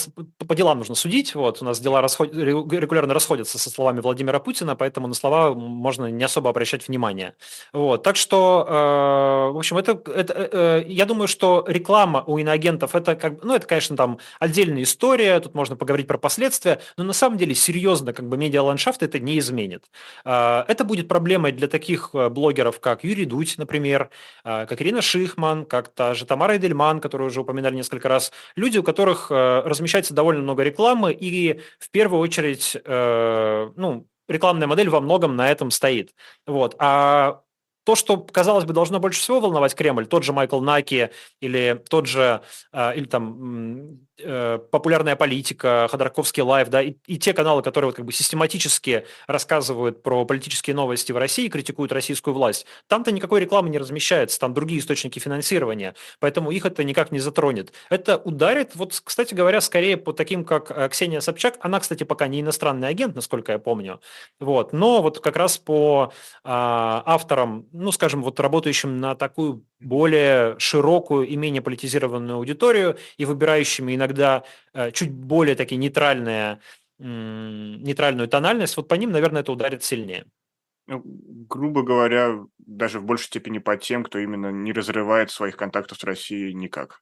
C: по делам нужно судить. Вот у нас дела расход... регулярно расходятся со словами Владимира Путина, поэтому на слова можно не особо обращать внимание. Вот, так что, э, в общем, это, это э, э я думаю, что реклама у иноагентов это как, ну это, конечно, там отдельная история. Тут можно поговорить про последствия, но на самом деле серьезно, как бы медиаландшафт это не изменит. Э, это будет проблемой для таких э, блогеров, как Юрий Дудь, например, э, как Ирина Шихман, как та же Тамара Эдельман, которую уже упоминали несколько раз, люди, у которых э, размещается довольно много рекламы, и в первую очередь, э, ну, рекламная модель во многом на этом стоит. Вот. А то, что, казалось бы, должно больше всего волновать Кремль, тот же Майкл Наки или тот же, а, или там э, популярная политика, Ходорковский Live, да, и, и те каналы, которые вот как бы систематически рассказывают про политические новости в России, критикуют российскую власть, там-то никакой рекламы не размещается, там другие источники финансирования, поэтому их это никак не затронет. Это ударит, вот, кстати говоря, скорее по таким, как э, Ксения Собчак, она, кстати, пока не иностранный агент, насколько я помню, вот, но вот как раз по а, авторам ну, скажем, вот работающим на такую более широкую и менее политизированную аудиторию и выбирающими иногда э, чуть более такие нейтральные, нейтральную тональность, вот по ним, наверное, это ударит сильнее.
B: Ну, грубо говоря, даже в большей степени по тем, кто именно не разрывает своих контактов с Россией никак.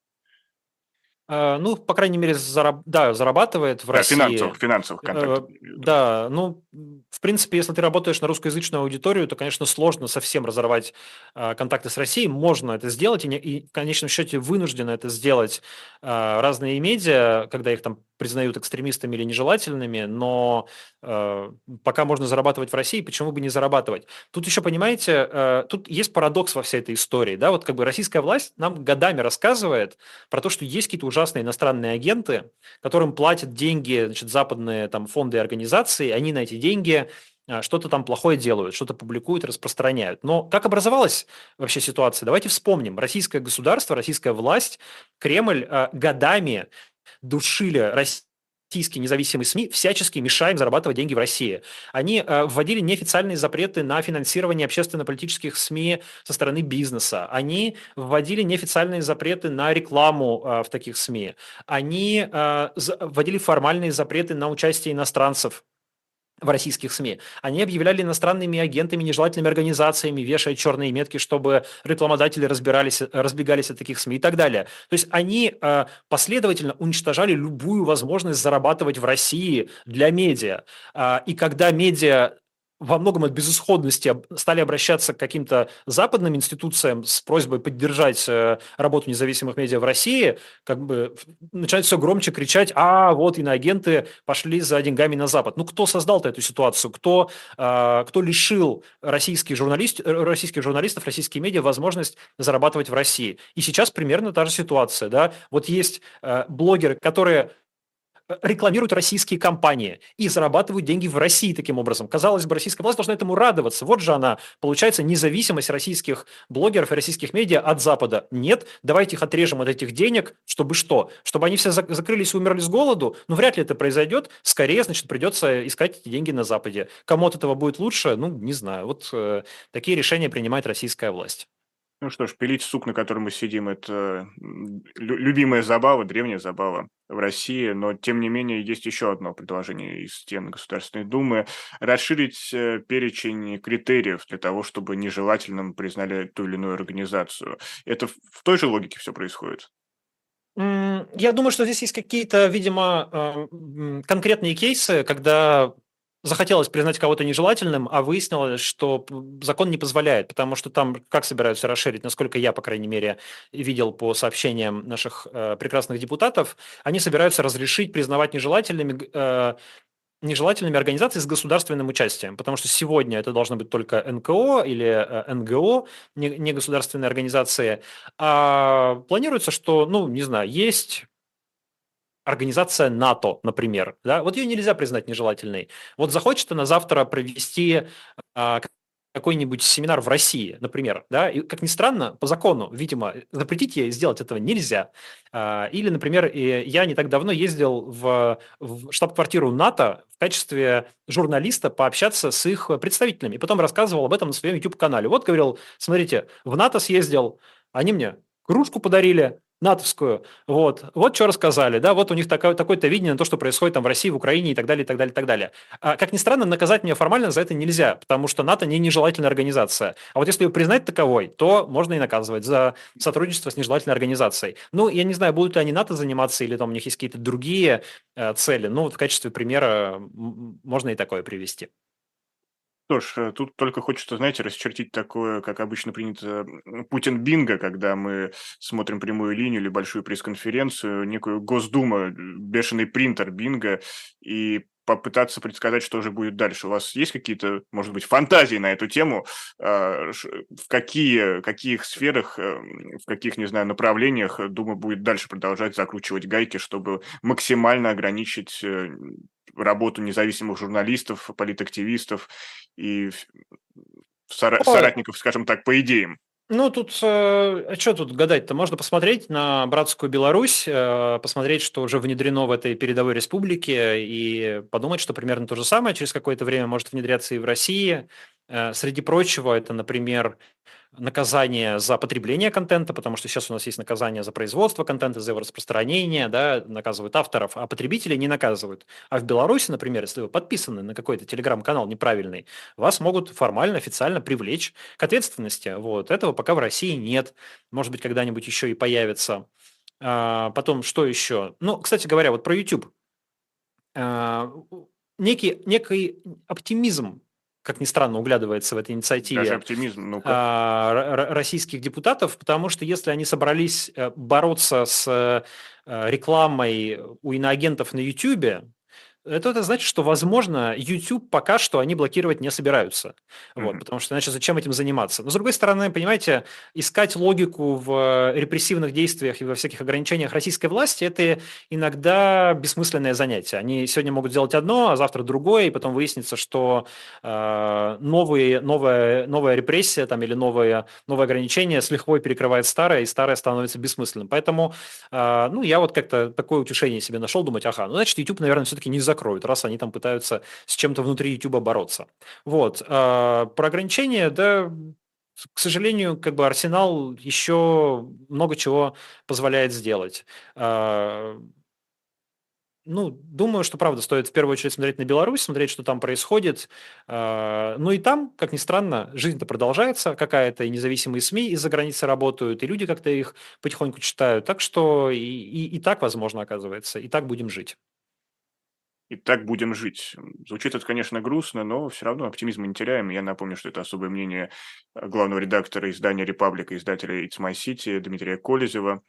C: А, ну, по крайней мере, зараб... да, зарабатывает в да, России.
B: Финансовых, финансовых контактов.
C: Э, да, ну, в принципе, если ты работаешь на русскоязычную аудиторию, то, конечно, сложно совсем разорвать а, контакты с Россией. Можно это сделать, и, и в конечном счете вынуждены это сделать разные медиа, когда их там признают экстремистами или нежелательными, но э, пока можно зарабатывать в России, почему бы не зарабатывать? Тут еще, понимаете, э, тут есть парадокс во всей этой истории, да, вот как бы российская власть нам годами рассказывает про то, что есть какие-то ужасные иностранные агенты, которым платят деньги, значит, западные там фонды и организации, они на эти деньги э, что-то там плохое делают, что-то публикуют, распространяют. Но как образовалась вообще ситуация? Давайте вспомним. Российское государство, российская власть, Кремль э, годами душили российские независимые СМИ, всячески мешаем зарабатывать деньги в России. Они э, вводили неофициальные запреты на финансирование общественно-политических СМИ со стороны бизнеса. Они вводили неофициальные запреты на рекламу э, в таких СМИ. Они э, вводили формальные запреты на участие иностранцев в российских СМИ. Они объявляли иностранными агентами, нежелательными организациями, вешая черные метки, чтобы рекламодатели разбирались, разбегались от таких СМИ и так далее. То есть они э, последовательно уничтожали любую возможность зарабатывать в России для медиа. Э, и когда медиа во многом от безысходности стали обращаться к каким-то западным институциям с просьбой поддержать э, работу независимых медиа в России, как бы начинают все громче кричать, а вот иноагенты пошли за деньгами на Запад. Ну, кто создал эту ситуацию? Кто, э, кто лишил российских, журналист, э, российских журналистов, российские медиа возможность зарабатывать в России? И сейчас примерно та же ситуация. Да? Вот есть блогеры, которые рекламируют российские компании и зарабатывают деньги в России таким образом. Казалось бы, российская власть должна этому радоваться. Вот же она, получается, независимость российских блогеров и российских медиа от Запада. Нет, давайте их отрежем от этих денег, чтобы что? Чтобы они все закрылись и умерли с голоду? Ну, вряд ли это произойдет. Скорее, значит, придется искать эти деньги на Западе. Кому от этого будет лучше? Ну, не знаю. Вот э, такие решения принимает российская власть.
B: Ну что ж, пилить сук, на котором мы сидим, это любимая забава, древняя забава в России, но тем не менее есть еще одно предложение из стен Государственной Думы – расширить э, перечень критериев для того, чтобы нежелательным признали ту или иную организацию. Это в той же логике все происходит?
C: Я думаю, что здесь есть какие-то, видимо, э, конкретные кейсы, когда захотелось признать кого-то нежелательным, а выяснилось, что закон не позволяет, потому что там как собираются расширить, насколько я, по крайней мере, видел по сообщениям наших э, прекрасных депутатов, они собираются разрешить признавать нежелательными э, нежелательными организации с государственным участием, потому что сегодня это должно быть только НКО или э, НГО, не, не государственные организации. А планируется, что, ну, не знаю, есть организация НАТО, например, да, вот ее нельзя признать нежелательной. Вот захочет она завтра провести а, какой-нибудь семинар в России, например, да, и, как ни странно, по закону, видимо, запретить ей сделать этого нельзя. А, или, например, я не так давно ездил в, в штаб-квартиру НАТО в качестве журналиста пообщаться с их представителями, и потом рассказывал об этом на своем YouTube-канале. Вот, говорил, смотрите, в НАТО съездил, они мне кружку подарили, натовскую. Вот, вот что рассказали, да, вот у них такое, такое-то видение на то, что происходит там в России, в Украине и так далее, и так далее, и так далее. А, как ни странно, наказать меня формально за это нельзя, потому что НАТО не нежелательная организация. А вот если ее признать таковой, то можно и наказывать за сотрудничество с нежелательной организацией. Ну, я не знаю, будут ли они НАТО заниматься или там у них есть какие-то другие э, цели. Ну, вот в качестве примера можно и такое привести.
B: Что ж, э, тут только хочется, знаете, расчертить такое, как обычно принято, Путин-бинго, когда мы смотрим прямую линию или большую пресс-конференцию, некую Госдума, бешеный принтер бинго, и попытаться предсказать, что же будет дальше. У вас есть какие-то, может быть, фантазии на эту тему? А, в какие, каких сферах, эм, в каких, не знаю, направлениях Дума будет дальше продолжать закручивать гайки, чтобы максимально ограничить э, работу независимых журналистов, политактивистов и соратников, скажем так, по идеям?
C: Ну, тут, э, а что тут гадать-то? Можно посмотреть на братскую Беларусь, э, посмотреть, что уже внедрено в этой передовой республике, и подумать, что примерно то же самое через какое-то время может внедряться и в России. Э, среди прочего, это, например, наказание за потребление контента, потому что сейчас у нас есть наказание за производство контента, за его распространение, да, наказывают авторов, а потребителей не наказывают. А в Беларуси, например, если вы подписаны на какой-то телеграм-канал неправильный, вас могут формально, официально привлечь к ответственности. Вот. Этого пока в России нет. Может быть, когда-нибудь еще и появится. А, потом, что еще? Ну, кстати говоря, вот про YouTube. А, некий, некий оптимизм как ни странно, углядывается в этой инициативе Даже
B: оптимизм, ну
C: российских депутатов, потому что если они собрались э, бороться с э, рекламой у иноагентов на YouTube, это, это значит, что, возможно, YouTube пока что они блокировать не собираются. Mm-hmm. Вот, потому что иначе зачем этим заниматься? Но, с другой стороны, понимаете, искать логику в репрессивных действиях и во всяких ограничениях российской власти – это иногда бессмысленное занятие. Они сегодня могут сделать одно, а завтра другое, и потом выяснится, что э, новые, новая, новая репрессия там, или новое, новое ограничение с лихвой перекрывает старое, и старое становится бессмысленным. Поэтому э, ну, я вот как-то такое утешение себе нашел, думать, ага, ну, значит, YouTube, наверное, все-таки не закон закроют, раз они там пытаются с чем-то внутри YouTube бороться. Вот. А про ограничения, да, к сожалению, как бы Арсенал еще много чего позволяет сделать. А, ну, думаю, что правда стоит в первую очередь смотреть на Беларусь, смотреть, что там происходит. А, ну и там, как ни странно, жизнь-то продолжается какая-то, и независимые СМИ из-за границы работают, и люди как-то их потихоньку читают. Так что и, и, и так возможно, оказывается, и так будем жить
B: и так будем жить. Звучит это, конечно, грустно, но все равно оптимизма не теряем. Я напомню, что это особое мнение э, главного редактора издания «Репаблика», издателя «It's My City» Дмитрия Колезева.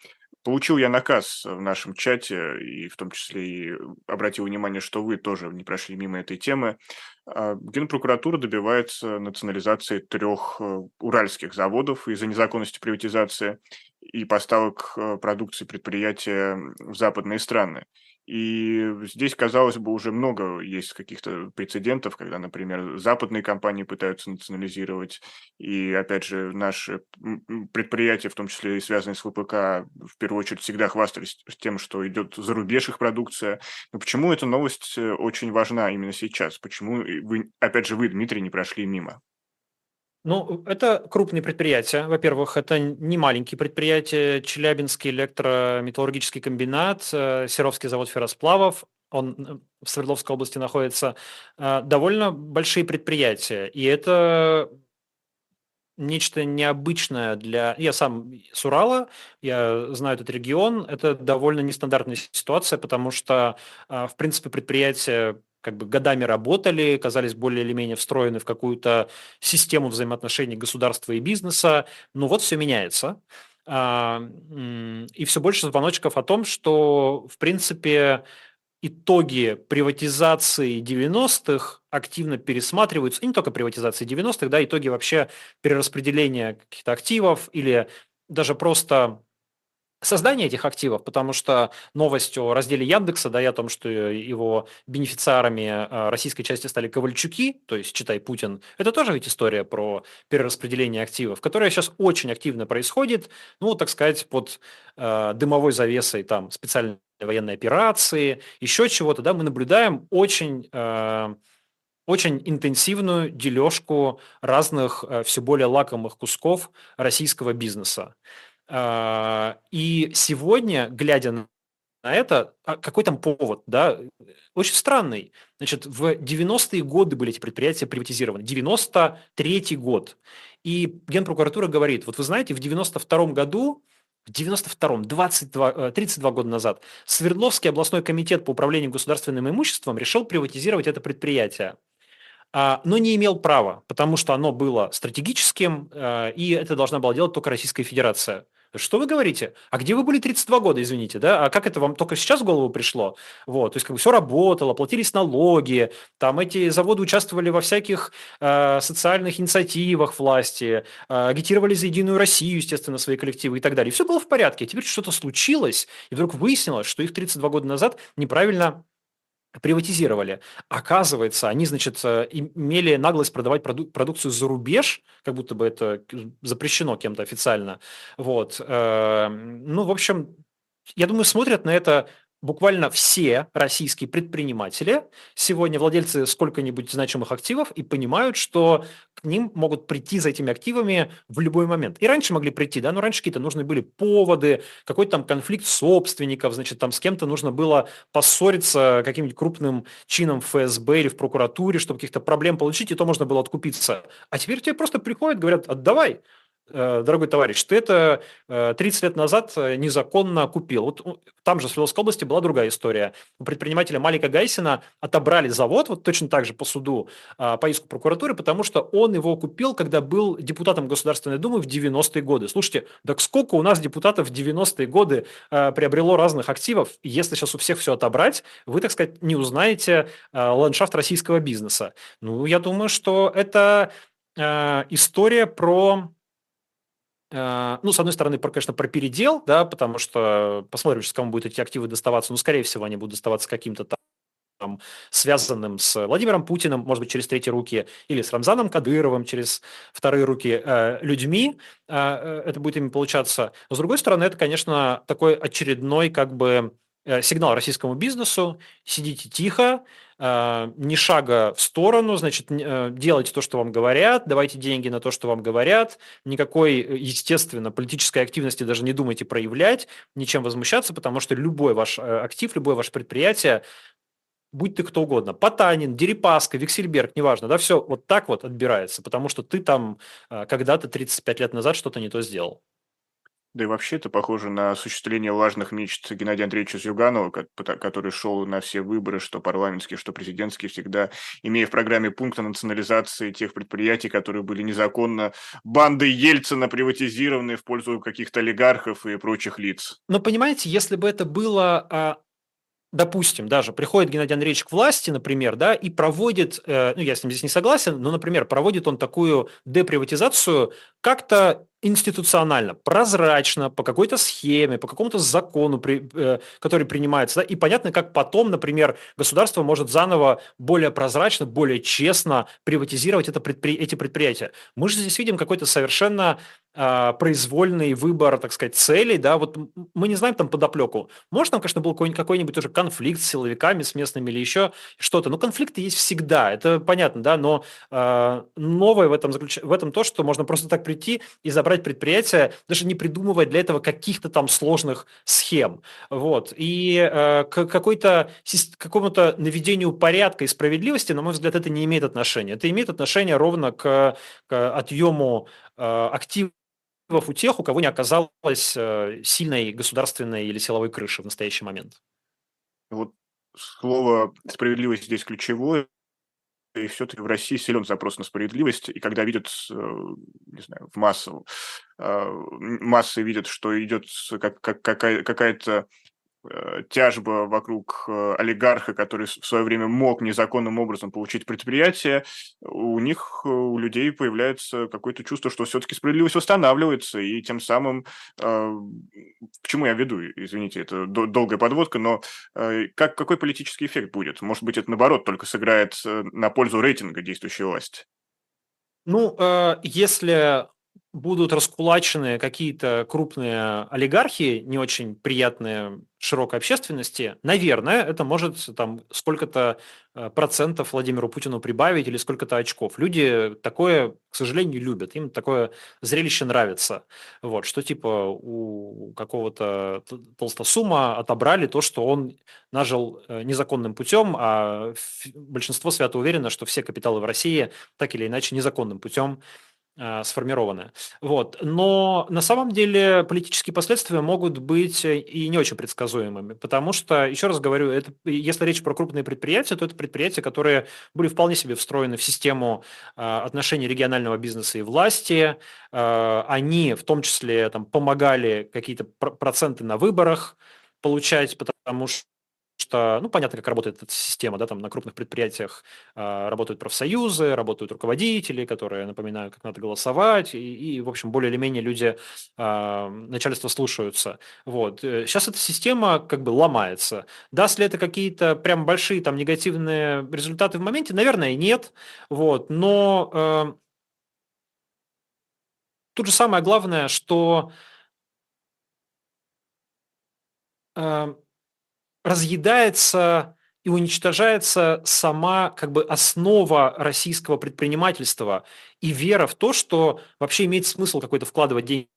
B: Получил я наказ в нашем чате, и в том числе и обратил внимание, что вы тоже не прошли мимо этой темы. А, Генпрокуратура добивается национализации трех э, уральских заводов из-за незаконности приватизации и поставок э, продукции предприятия в западные страны. И здесь, казалось бы, уже много есть каких-то прецедентов, когда, например, западные компании пытаются национализировать, и, опять же, наши предприятия, в том числе и связанные с ВПК, в первую очередь всегда хвастались тем, что идет за рубеж их продукция. Но почему эта новость э, очень важна именно сейчас? Почему вы, опять же, вы, Дмитрий, не прошли мимо?
C: Ну, это крупные предприятия. Во-первых, это не маленькие предприятия. Челябинский электрометаллургический комбинат, э, Серовский завод ферросплавов, он э, в Свердловской области находится, э, довольно большие предприятия. И это нечто необычное для... Я сам с Урала, я знаю этот регион. Это довольно нестандартная ситуация, потому что, в принципе, предприятия как бы годами работали, казались более или менее встроены в какую-то систему взаимоотношений государства и бизнеса. Но вот все меняется. А, и все больше звоночков о том, что, в принципе, итоги приватизации 90-х активно пересматриваются, и не только приватизации 90-х, да, итоги вообще перераспределения каких-то активов или даже просто создание этих активов, потому что новость о разделе Яндекса, да, и о том, что его бенефициарами а, российской части стали Ковальчуки, то есть, читай, Путин, это тоже ведь история про перераспределение активов, которая сейчас очень активно происходит, ну, так сказать, под э, дымовой завесой там специальной военной операции, еще чего-то, да, мы наблюдаем очень... Э, очень интенсивную дележку разных э, все более лакомых кусков российского бизнеса. А, и сегодня, глядя на это, а какой там повод, да, очень странный. Значит, в 90-е годы были эти предприятия приватизированы, 93-й год. И Генпрокуратура говорит, вот вы знаете, в 92-м году в 92-м, 22, 32 года назад, Свердловский областной комитет по управлению государственным имуществом решил приватизировать это предприятие. А, но не имел права, потому что оно было стратегическим, и это должна была делать только Российская Федерация. Что вы говорите? А где вы были 32 года, извините, да? А как это вам только сейчас в голову пришло? Вот, то есть как бы все работало, платились налоги, там эти заводы участвовали во всяких э, социальных инициативах власти, э, агитировали за Единую Россию, естественно, свои коллективы и так далее. И все было в порядке. Теперь что-то случилось, и вдруг выяснилось, что их 32 года назад неправильно приватизировали. Оказывается, они, значит, э, имели наглость продавать проду- продукцию за рубеж, как будто бы это запрещено кем-то официально. Вот. Эм, ну, в общем, я думаю, смотрят на это буквально все российские предприниматели сегодня владельцы сколько-нибудь значимых активов и понимают, что к ним могут прийти за этими активами в любой момент. И раньше могли прийти, да, но раньше какие-то нужны были поводы, какой-то там конфликт собственников, значит, там с кем-то нужно было поссориться каким-нибудь крупным чином в ФСБ или в прокуратуре, чтобы каких-то проблем получить, и то можно было откупиться. А теперь тебе просто приходят, говорят, отдавай, дорогой товарищ, ты это 30 э, лет назад э, незаконно купил. Вот там же в Свердловской области была другая история. У предпринимателя Малика Гайсина отобрали завод, вот точно так же по суду, по иску прокуратуры, потому что он его купил, когда был депутатом Государственной Думы в 90-е годы. Слушайте, так сколько у нас депутатов в 90-е годы приобрело разных активов? Если сейчас у всех все отобрать, вы, так сказать, не узнаете ландшафт российского бизнеса. Ну, я думаю, что это история про Э, ну, с одной стороны, про, конечно, про передел, да, потому что посмотрим, сейчас кому будут эти активы доставаться, но, скорее всего, они будут доставаться каким-то там связанным с Владимиром Путиным, может быть, через третьи руки, или с Рамзаном Кадыровым через вторые руки э, людьми, э, э, это будет ими получаться. Но, с другой стороны, это, конечно, такой очередной как бы э, сигнал российскому бизнесу, сидите тихо, ни шага в сторону, значит, э, делайте то, что вам говорят, давайте деньги на то, что вам говорят, никакой, э, естественно, политической активности даже не думайте проявлять, ничем возмущаться, потому что любой ваш э, актив, любое ваше предприятие, будь ты кто угодно, Потанин, Дерипаска, Виксельберг, неважно, да, все вот так вот отбирается, потому что ты там когда-то 35 лет назад что-то не то сделал.
B: Да и вообще это похоже на осуществление важных мечт Геннадия Андреевича Зюганова, который шел на все выборы, что парламентские, что президентские, всегда имея в программе пункт о национализации тех предприятий, которые были незаконно бандой Ельцина приватизированы в пользу каких-то олигархов и прочих лиц.
C: Но понимаете, если бы это было а, допустим, даже приходит Геннадий Андреевич к власти, например, да, и проводит, э, ну, я с ним здесь не согласен, но, например, проводит он такую деприватизацию как-то институционально, прозрачно, по какой-то схеме, по какому-то закону, при, э, который принимается, да, и понятно, как потом, например, государство может заново более прозрачно, более честно приватизировать это предпри... эти предприятия. Мы же здесь видим какой-то совершенно э, произвольный выбор, так сказать, целей, да, вот мы не знаем там подоплеку. Может, там, конечно, был какой-нибудь, какой-нибудь уже конфликт с силовиками, с местными или еще что-то, но конфликты есть всегда, это понятно, да, но э, новое в этом, заключ... в этом то, что можно просто так прийти и забрать брать предприятие, даже не придумывая для этого каких-то там сложных схем. Вот. И э, к какой-то, какому-то наведению порядка и справедливости, на мой взгляд, это не имеет отношения. Это имеет отношение ровно к, к отъему э, активов у тех, у кого не оказалось э, сильной государственной или силовой крыши в настоящий момент.
B: Вот слово справедливость здесь ключевое и все-таки в России силен запрос на справедливость, и когда видят, э, не знаю, в массу, э, массы видят, что идет как, как, какая-то Э, тяжба вокруг э, олигарха, который в свое время мог незаконным образом получить предприятие, у них, э, у людей появляется какое-то чувство, что все-таки справедливость восстанавливается, и тем самым, к чему я веду, извините, это долгая подводка, но как, какой политический эффект будет? Может быть, это наоборот только сыграет на пользу рейтинга действующей власти?
C: Ну, если будут раскулачены какие-то крупные олигархи, не очень приятные широкой общественности, наверное, это может там сколько-то э, процентов Владимиру Путину прибавить или сколько-то очков. Люди такое, к сожалению, любят, им такое зрелище нравится. Вот, что типа у какого-то толстосума отобрали то, что он нажил э, незаконным путем, а большинство свято уверено, что все капиталы в России так или иначе незаконным путем сформированы. Вот. Но на самом деле политические последствия могут быть и не очень предсказуемыми, потому что, еще раз говорю, это, если речь про крупные предприятия, то это предприятия, которые были вполне себе встроены в систему э, отношений регионального бизнеса и власти. Э, они в том числе там, помогали какие-то проценты на выборах получать, потому что что, ну, понятно, как работает эта система, да, там на крупных предприятиях э, работают профсоюзы, работают руководители, которые напоминают, как надо голосовать, и, и в общем, более или менее люди, э, начальство слушаются. Вот. Сейчас э, эта система как бы ломается. Даст ли это какие-то прям большие там негативные результаты в моменте? Наверное, нет. Вот. Но э, тут же самое главное, что э, разъедается и уничтожается сама как бы основа российского предпринимательства и вера в то, что вообще имеет смысл какой-то вкладывать деньги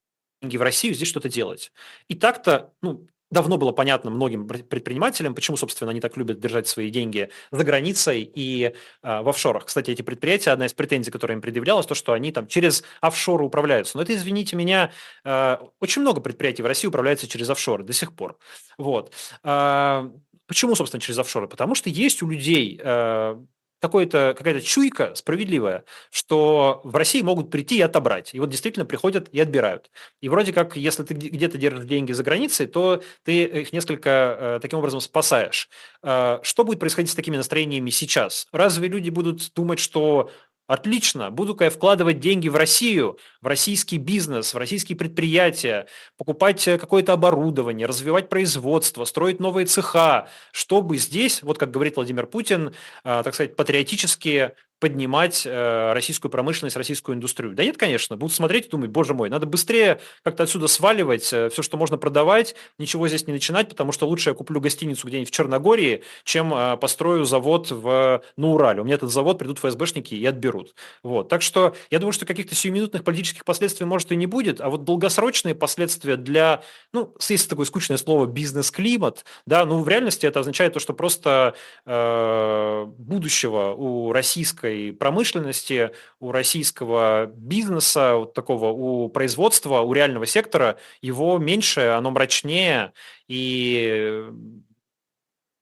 C: в Россию, здесь что-то делать. И так-то, ну, давно было понятно многим предпринимателям, почему, собственно, они так любят держать свои деньги за границей и э, в офшорах. Кстати, эти предприятия, одна из претензий, которая им предъявлялась, то, что они там через офшоры управляются. Но это, извините меня, э, очень много предприятий в России управляются через офшоры до сих пор. Вот. Э, почему, собственно, через офшоры? Потому что есть у людей э, какая-то какая чуйка справедливая, что в России могут прийти и отобрать. И вот действительно приходят и отбирают. И вроде как, если ты где-то держишь деньги за границей, то ты их несколько э, таким образом спасаешь. Э, что будет происходить с такими настроениями сейчас? Разве люди будут думать, что Отлично, буду-ка я вкладывать деньги в Россию, в российский бизнес, в российские предприятия, покупать э, какое-то оборудование, развивать производство, строить новые цеха, чтобы здесь, вот как говорит Владимир Путин, э, так сказать, патриотически поднимать э, российскую промышленность, российскую индустрию. Да нет, конечно, будут смотреть и думать, боже мой, надо быстрее как-то отсюда сваливать, э, все, что можно продавать, ничего здесь не начинать, потому что лучше я куплю гостиницу где-нибудь в Черногории, чем э, построю завод в, на Урале. У меня этот завод придут ФСБшники и отберут. Вот. Так что я думаю, что каких-то сиюминутных политических последствий может и не будет, а вот долгосрочные последствия для, ну, есть такое скучное слово бизнес-климат, да, ну, в реальности это означает то, что просто э, будущего у российской российской промышленности, у российского бизнеса, вот такого, у производства, у реального сектора, его меньше, оно мрачнее, и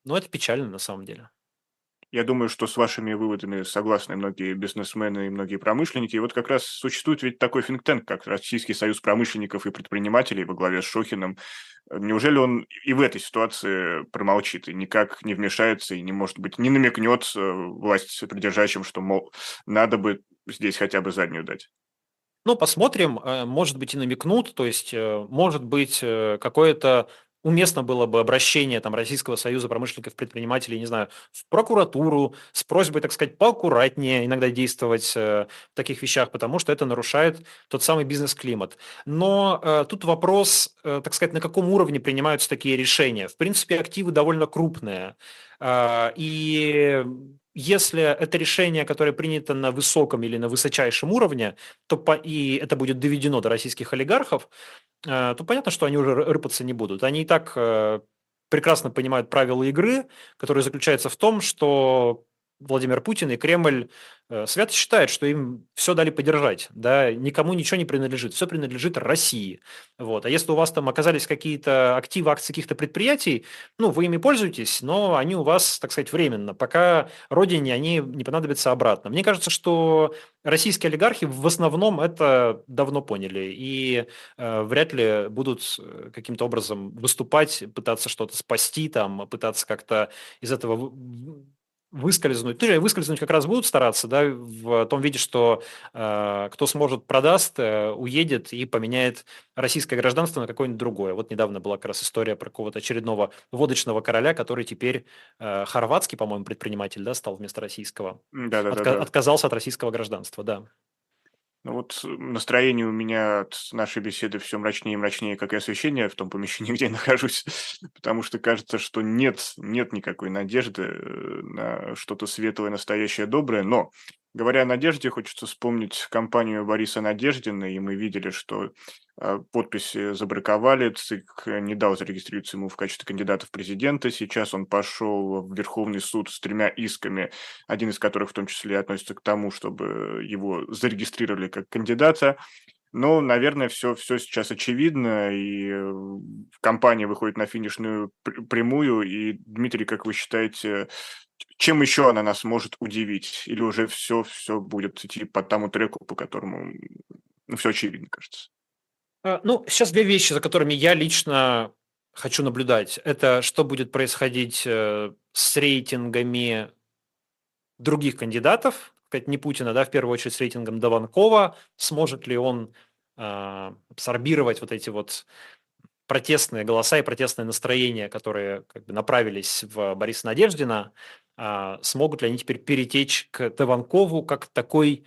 C: ну, это печально на самом деле.
B: Я думаю, что с вашими выводами согласны многие бизнесмены и многие промышленники. И вот как раз существует ведь такой think как Российский союз промышленников и предпринимателей во главе с Шохиным. Неужели он и в этой ситуации промолчит и никак не вмешается и не, может быть, не намекнет э, власть придержащим, что, мол, надо бы здесь хотя бы заднюю дать?
C: Ну, посмотрим, э, может быть, и намекнут, то есть, э, может быть, какое-то уместно было бы обращение там, Российского союза промышленников, предпринимателей, не знаю, в прокуратуру с просьбой, так сказать, поаккуратнее иногда действовать э, в таких вещах, потому что это нарушает тот самый бизнес-климат. Но э, тут вопрос, э, так сказать, на каком уровне принимаются такие решения. В принципе, активы довольно крупные. Э, и если это решение, которое принято на высоком или на высочайшем уровне, то по, и это будет доведено до российских олигархов, э, то понятно, что они уже рыпаться не будут. Они и так э, прекрасно понимают правила игры, которые заключаются в том, что Владимир Путин и Кремль э, свято считают, что им все дали поддержать, да, никому ничего не принадлежит, все принадлежит России. Вот. А если у вас там оказались какие-то активы, акции каких-то предприятий, ну, вы ими пользуетесь, но они у вас, так сказать, временно, пока родине они не понадобятся обратно. Мне кажется, что российские олигархи в основном это давно поняли и э, вряд ли будут э, каким-то образом выступать, пытаться что-то спасти, там, пытаться как-то из этого выскользнуть. Ну, выскользнуть как раз будут стараться, да, в том виде, что э, кто сможет, продаст, э, уедет и поменяет российское гражданство на какое-нибудь другое. Вот недавно была как раз история про какого-то очередного водочного короля, который теперь э, хорватский, по-моему, предприниматель, да, стал вместо российского. Да, да, Отка- да, да. Отказался от российского гражданства, да.
B: Ну вот настроение у меня от нашей беседы все мрачнее и мрачнее, как и освещение в том помещении, (laughs) где я нахожусь, потому что кажется, что нет, нет никакой надежды э, на что-то светлое, настоящее, доброе. Но, говоря о надежде, хочется вспомнить компанию Бориса Надеждина, и мы видели, что подписи забраковали, ЦИК не дал зарегистрироваться ему в качестве кандидата в президенты. Сейчас он пошел в Верховный суд с тремя исками, один из которых в том числе относится к тому, чтобы его зарегистрировали как кандидата. Но, наверное, все, все сейчас очевидно, и э, компания выходит на финишную прямую. И, Дмитрий, как вы считаете, чем еще она нас может удивить? Или уже все, все будет идти по тому треку, по которому ну, все очевидно, кажется?
C: А, ну, сейчас две вещи, за которыми я лично хочу наблюдать. Это что будет происходить э, с рейтингами других кандидатов, сказать, не Путина, да, в первую очередь с рейтингом Дованкова, сможет ли он э, абсорбировать вот эти вот протестные голоса и протестные настроения, которые как бы направились в Бориса Надеждина, э, смогут ли они теперь перетечь к Дованкову как такой,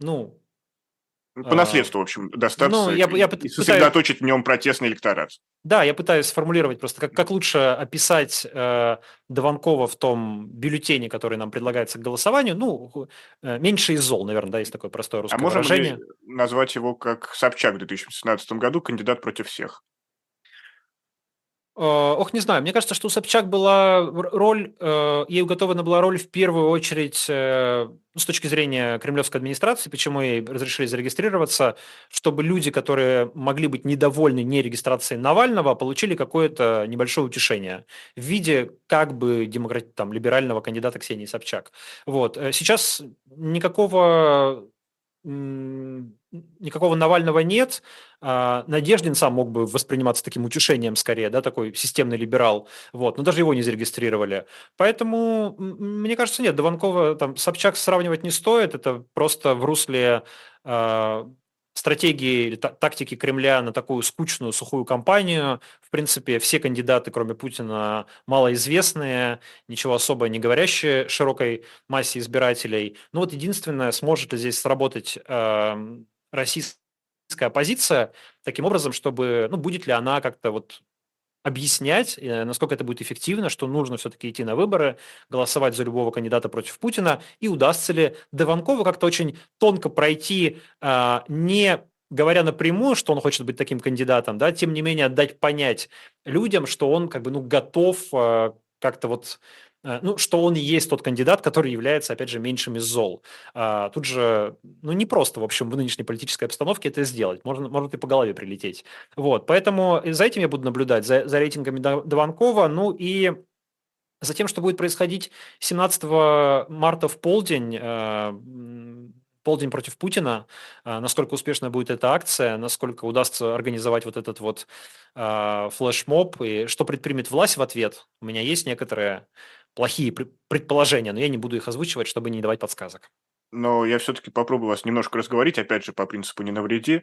C: ну,
B: по наследству, в общем, достаться
C: ну, я, я
B: и сосредоточить пытаюсь... в нем протестный электорат.
C: Да, я пытаюсь сформулировать просто, как, как лучше описать э, Дованкова в том бюллетене, который нам предлагается к голосованию. Ну, э, меньше из зол, наверное, да, есть такое простое русское
B: а
C: выражение.
B: назвать его как Собчак в 2017 году, кандидат против всех?
C: Э, ох, не знаю. Мне кажется, что у Собчак была роль, э, ей уготована была роль в первую очередь э, с точки зрения кремлевской администрации, почему ей разрешили зарегистрироваться, чтобы люди, которые могли быть недовольны нерегистрацией Навального, получили какое-то небольшое утешение в виде как бы демократ, там, либерального кандидата Ксении Собчак. Вот. Сейчас никакого никакого Навального нет. А, Надеждин сам мог бы восприниматься таким утешением скорее, да, такой системный либерал, вот, но даже его не зарегистрировали. Поэтому, мне кажется, нет, Дованкова, там, Собчак сравнивать не стоит, это просто в русле а, стратегии или тактики Кремля на такую скучную, сухую кампанию. В принципе, все кандидаты, кроме Путина, малоизвестные, ничего особо не говорящие широкой массе избирателей. Ну вот единственное, сможет ли здесь сработать э, российская оппозиция таким образом, чтобы, ну, будет ли она как-то вот объяснять, э, насколько это будет эффективно, что нужно все-таки идти на выборы, голосовать за любого кандидата против Путина, и удастся ли Дованкову как-то очень тонко пройти, а, не говоря напрямую, что он хочет быть таким кандидатом, да, тем не менее отдать понять людям, что он как бы ну, готов а, как-то вот ну, что он и есть тот кандидат, который является, опять же, меньшим из зол. А, тут же, ну, не просто, в общем, в нынешней политической обстановке это сделать. Можно, может и по голове прилететь. Вот, поэтому за этим я буду наблюдать, за, за рейтингами Дованкова, ну и за тем, что будет происходить 17 марта в полдень, э, полдень против Путина, э, насколько успешна будет эта акция, насколько удастся организовать вот этот вот флешмоб, и что предпримет власть в ответ. У меня есть некоторые плохие предположения, но я не буду их озвучивать, чтобы не давать подсказок.
B: Но я все-таки попробую вас немножко разговорить, опять же, по принципу «не навреди».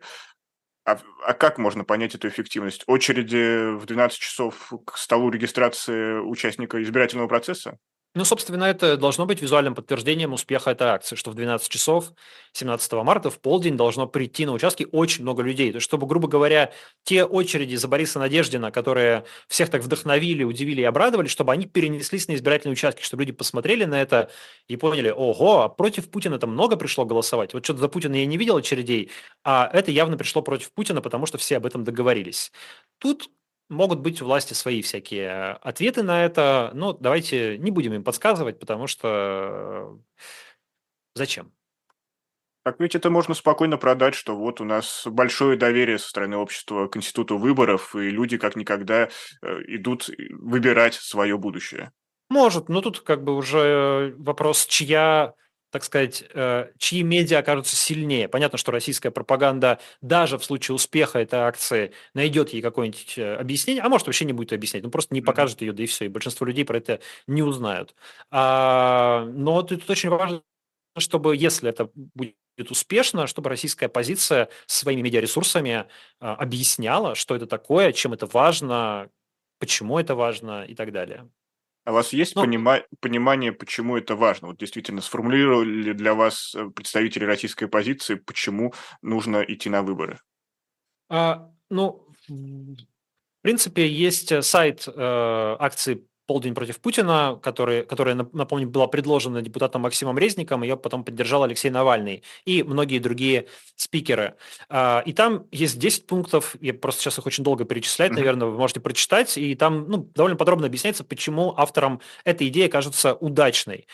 B: А, а как можно понять эту эффективность? Очереди в 12 часов к столу регистрации участника избирательного процесса?
C: Ну, собственно, это должно быть визуальным подтверждением успеха этой акции, что в 12 часов 17 марта в полдень должно прийти на участки очень много людей. То есть, чтобы, грубо говоря, те очереди за Бориса Надеждина, которые всех так вдохновили, удивили и обрадовали, чтобы они перенеслись на избирательные участки, чтобы люди посмотрели на это и поняли, ого, а против Путина там много пришло голосовать. Вот что-то за Путина я не видел очередей, а это явно пришло против Путина, потому что все об этом договорились. Тут Могут быть у власти свои всякие ответы на это, но давайте не будем им подсказывать, потому что зачем?
B: Так ведь это можно спокойно продать, что вот у нас большое доверие со стороны общества к институту выборов, и люди как никогда э, идут выбирать свое будущее.
C: Может, но тут как бы уже вопрос, чья так сказать, э, чьи медиа окажутся сильнее. Понятно, что российская пропаганда даже в случае успеха этой акции найдет ей какое-нибудь э, объяснение, а может вообще не будет объяснять, ну просто не покажет ее, да и все, и большинство людей про это не узнают. А, но тут очень важно, чтобы, если это будет успешно, чтобы российская оппозиция своими медиаресурсами а, объясняла, что это такое, чем это важно, почему это важно и так далее.
B: А у вас есть ну, понима- понимание, почему это важно? Вот действительно, сформулировали для вас э, представители российской позиции, почему нужно идти на выборы?
C: А, ну, в принципе, есть э, сайт э, акции «Полдень против Путина», который, которая, напомню, была предложена депутатом Максимом Резником, ее потом поддержал Алексей Навальный и многие другие спикеры. А, и там есть 10 пунктов, я просто сейчас их очень долго перечислять, наверное, вы можете прочитать, и там ну, довольно подробно объясняется, почему авторам эта идея кажется удачной.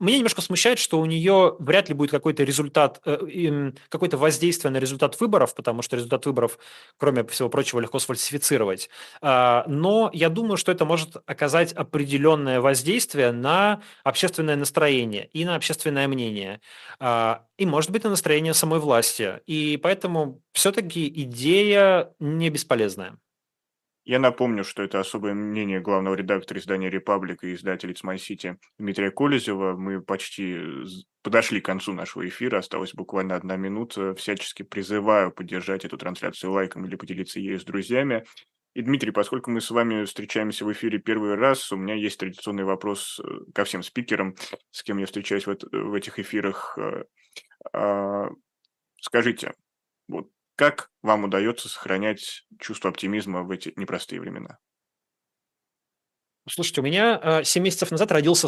C: Меня немножко смущает, что у нее вряд ли будет какой-то результат, э, какое-то воздействие на результат выборов, потому что результат выборов, кроме всего прочего, легко сфальсифицировать. А, но я думаю, что это может оказать определенное воздействие на общественное настроение и на общественное мнение, а, и, может быть, на настроение самой власти. И поэтому все-таки идея не бесполезная.
B: Я напомню, что это особое мнение главного редактора издания «Репаблика» и издателя «It's My City» Дмитрия Колезева. Мы почти подошли к концу нашего эфира, осталась буквально одна минута. Всячески призываю поддержать эту трансляцию лайком или поделиться ею с друзьями. И, Дмитрий, поскольку мы с вами встречаемся в эфире первый раз, у меня есть традиционный вопрос э, ко всем спикерам, с кем я встречаюсь в, в этих эфирах. Э, а, скажите, вот как вам удается сохранять чувство оптимизма в эти непростые времена?
C: Слушайте, у меня 7 э, месяцев назад родился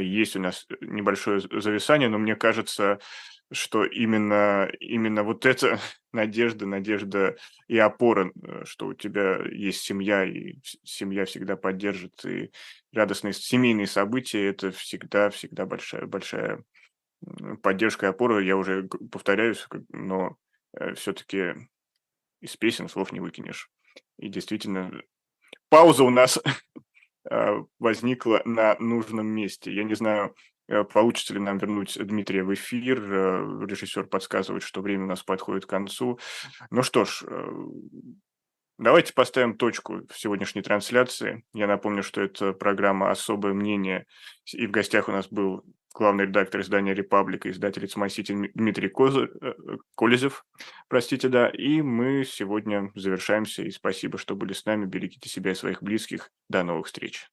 B: есть у нас небольшое зависание, но мне кажется, что именно, именно вот эта (laughs) надежда, надежда и опора, э, что у тебя есть семья, и семья всегда поддержит, и радостные семейные события – это всегда, всегда большая, большая поддержка и опора. Я уже повторяюсь, но э, все-таки из песен слов не выкинешь. И действительно, пауза у нас э, (laughs) возникла на нужном месте. Я не знаю, Э, получится ли нам вернуть Дмитрия в эфир? Э, режиссер подсказывает, что время у нас подходит к концу. Ну что ж, э, давайте поставим точку в сегодняшней трансляции. Я напомню, что это программа «Особое мнение». И в гостях у нас был главный редактор издания «Репаблика», издатель «Сити» Дмитрий Козы, Колезев. Простите, да. И мы сегодня завершаемся. И спасибо, что были с нами. Берегите себя и своих близких. До новых встреч.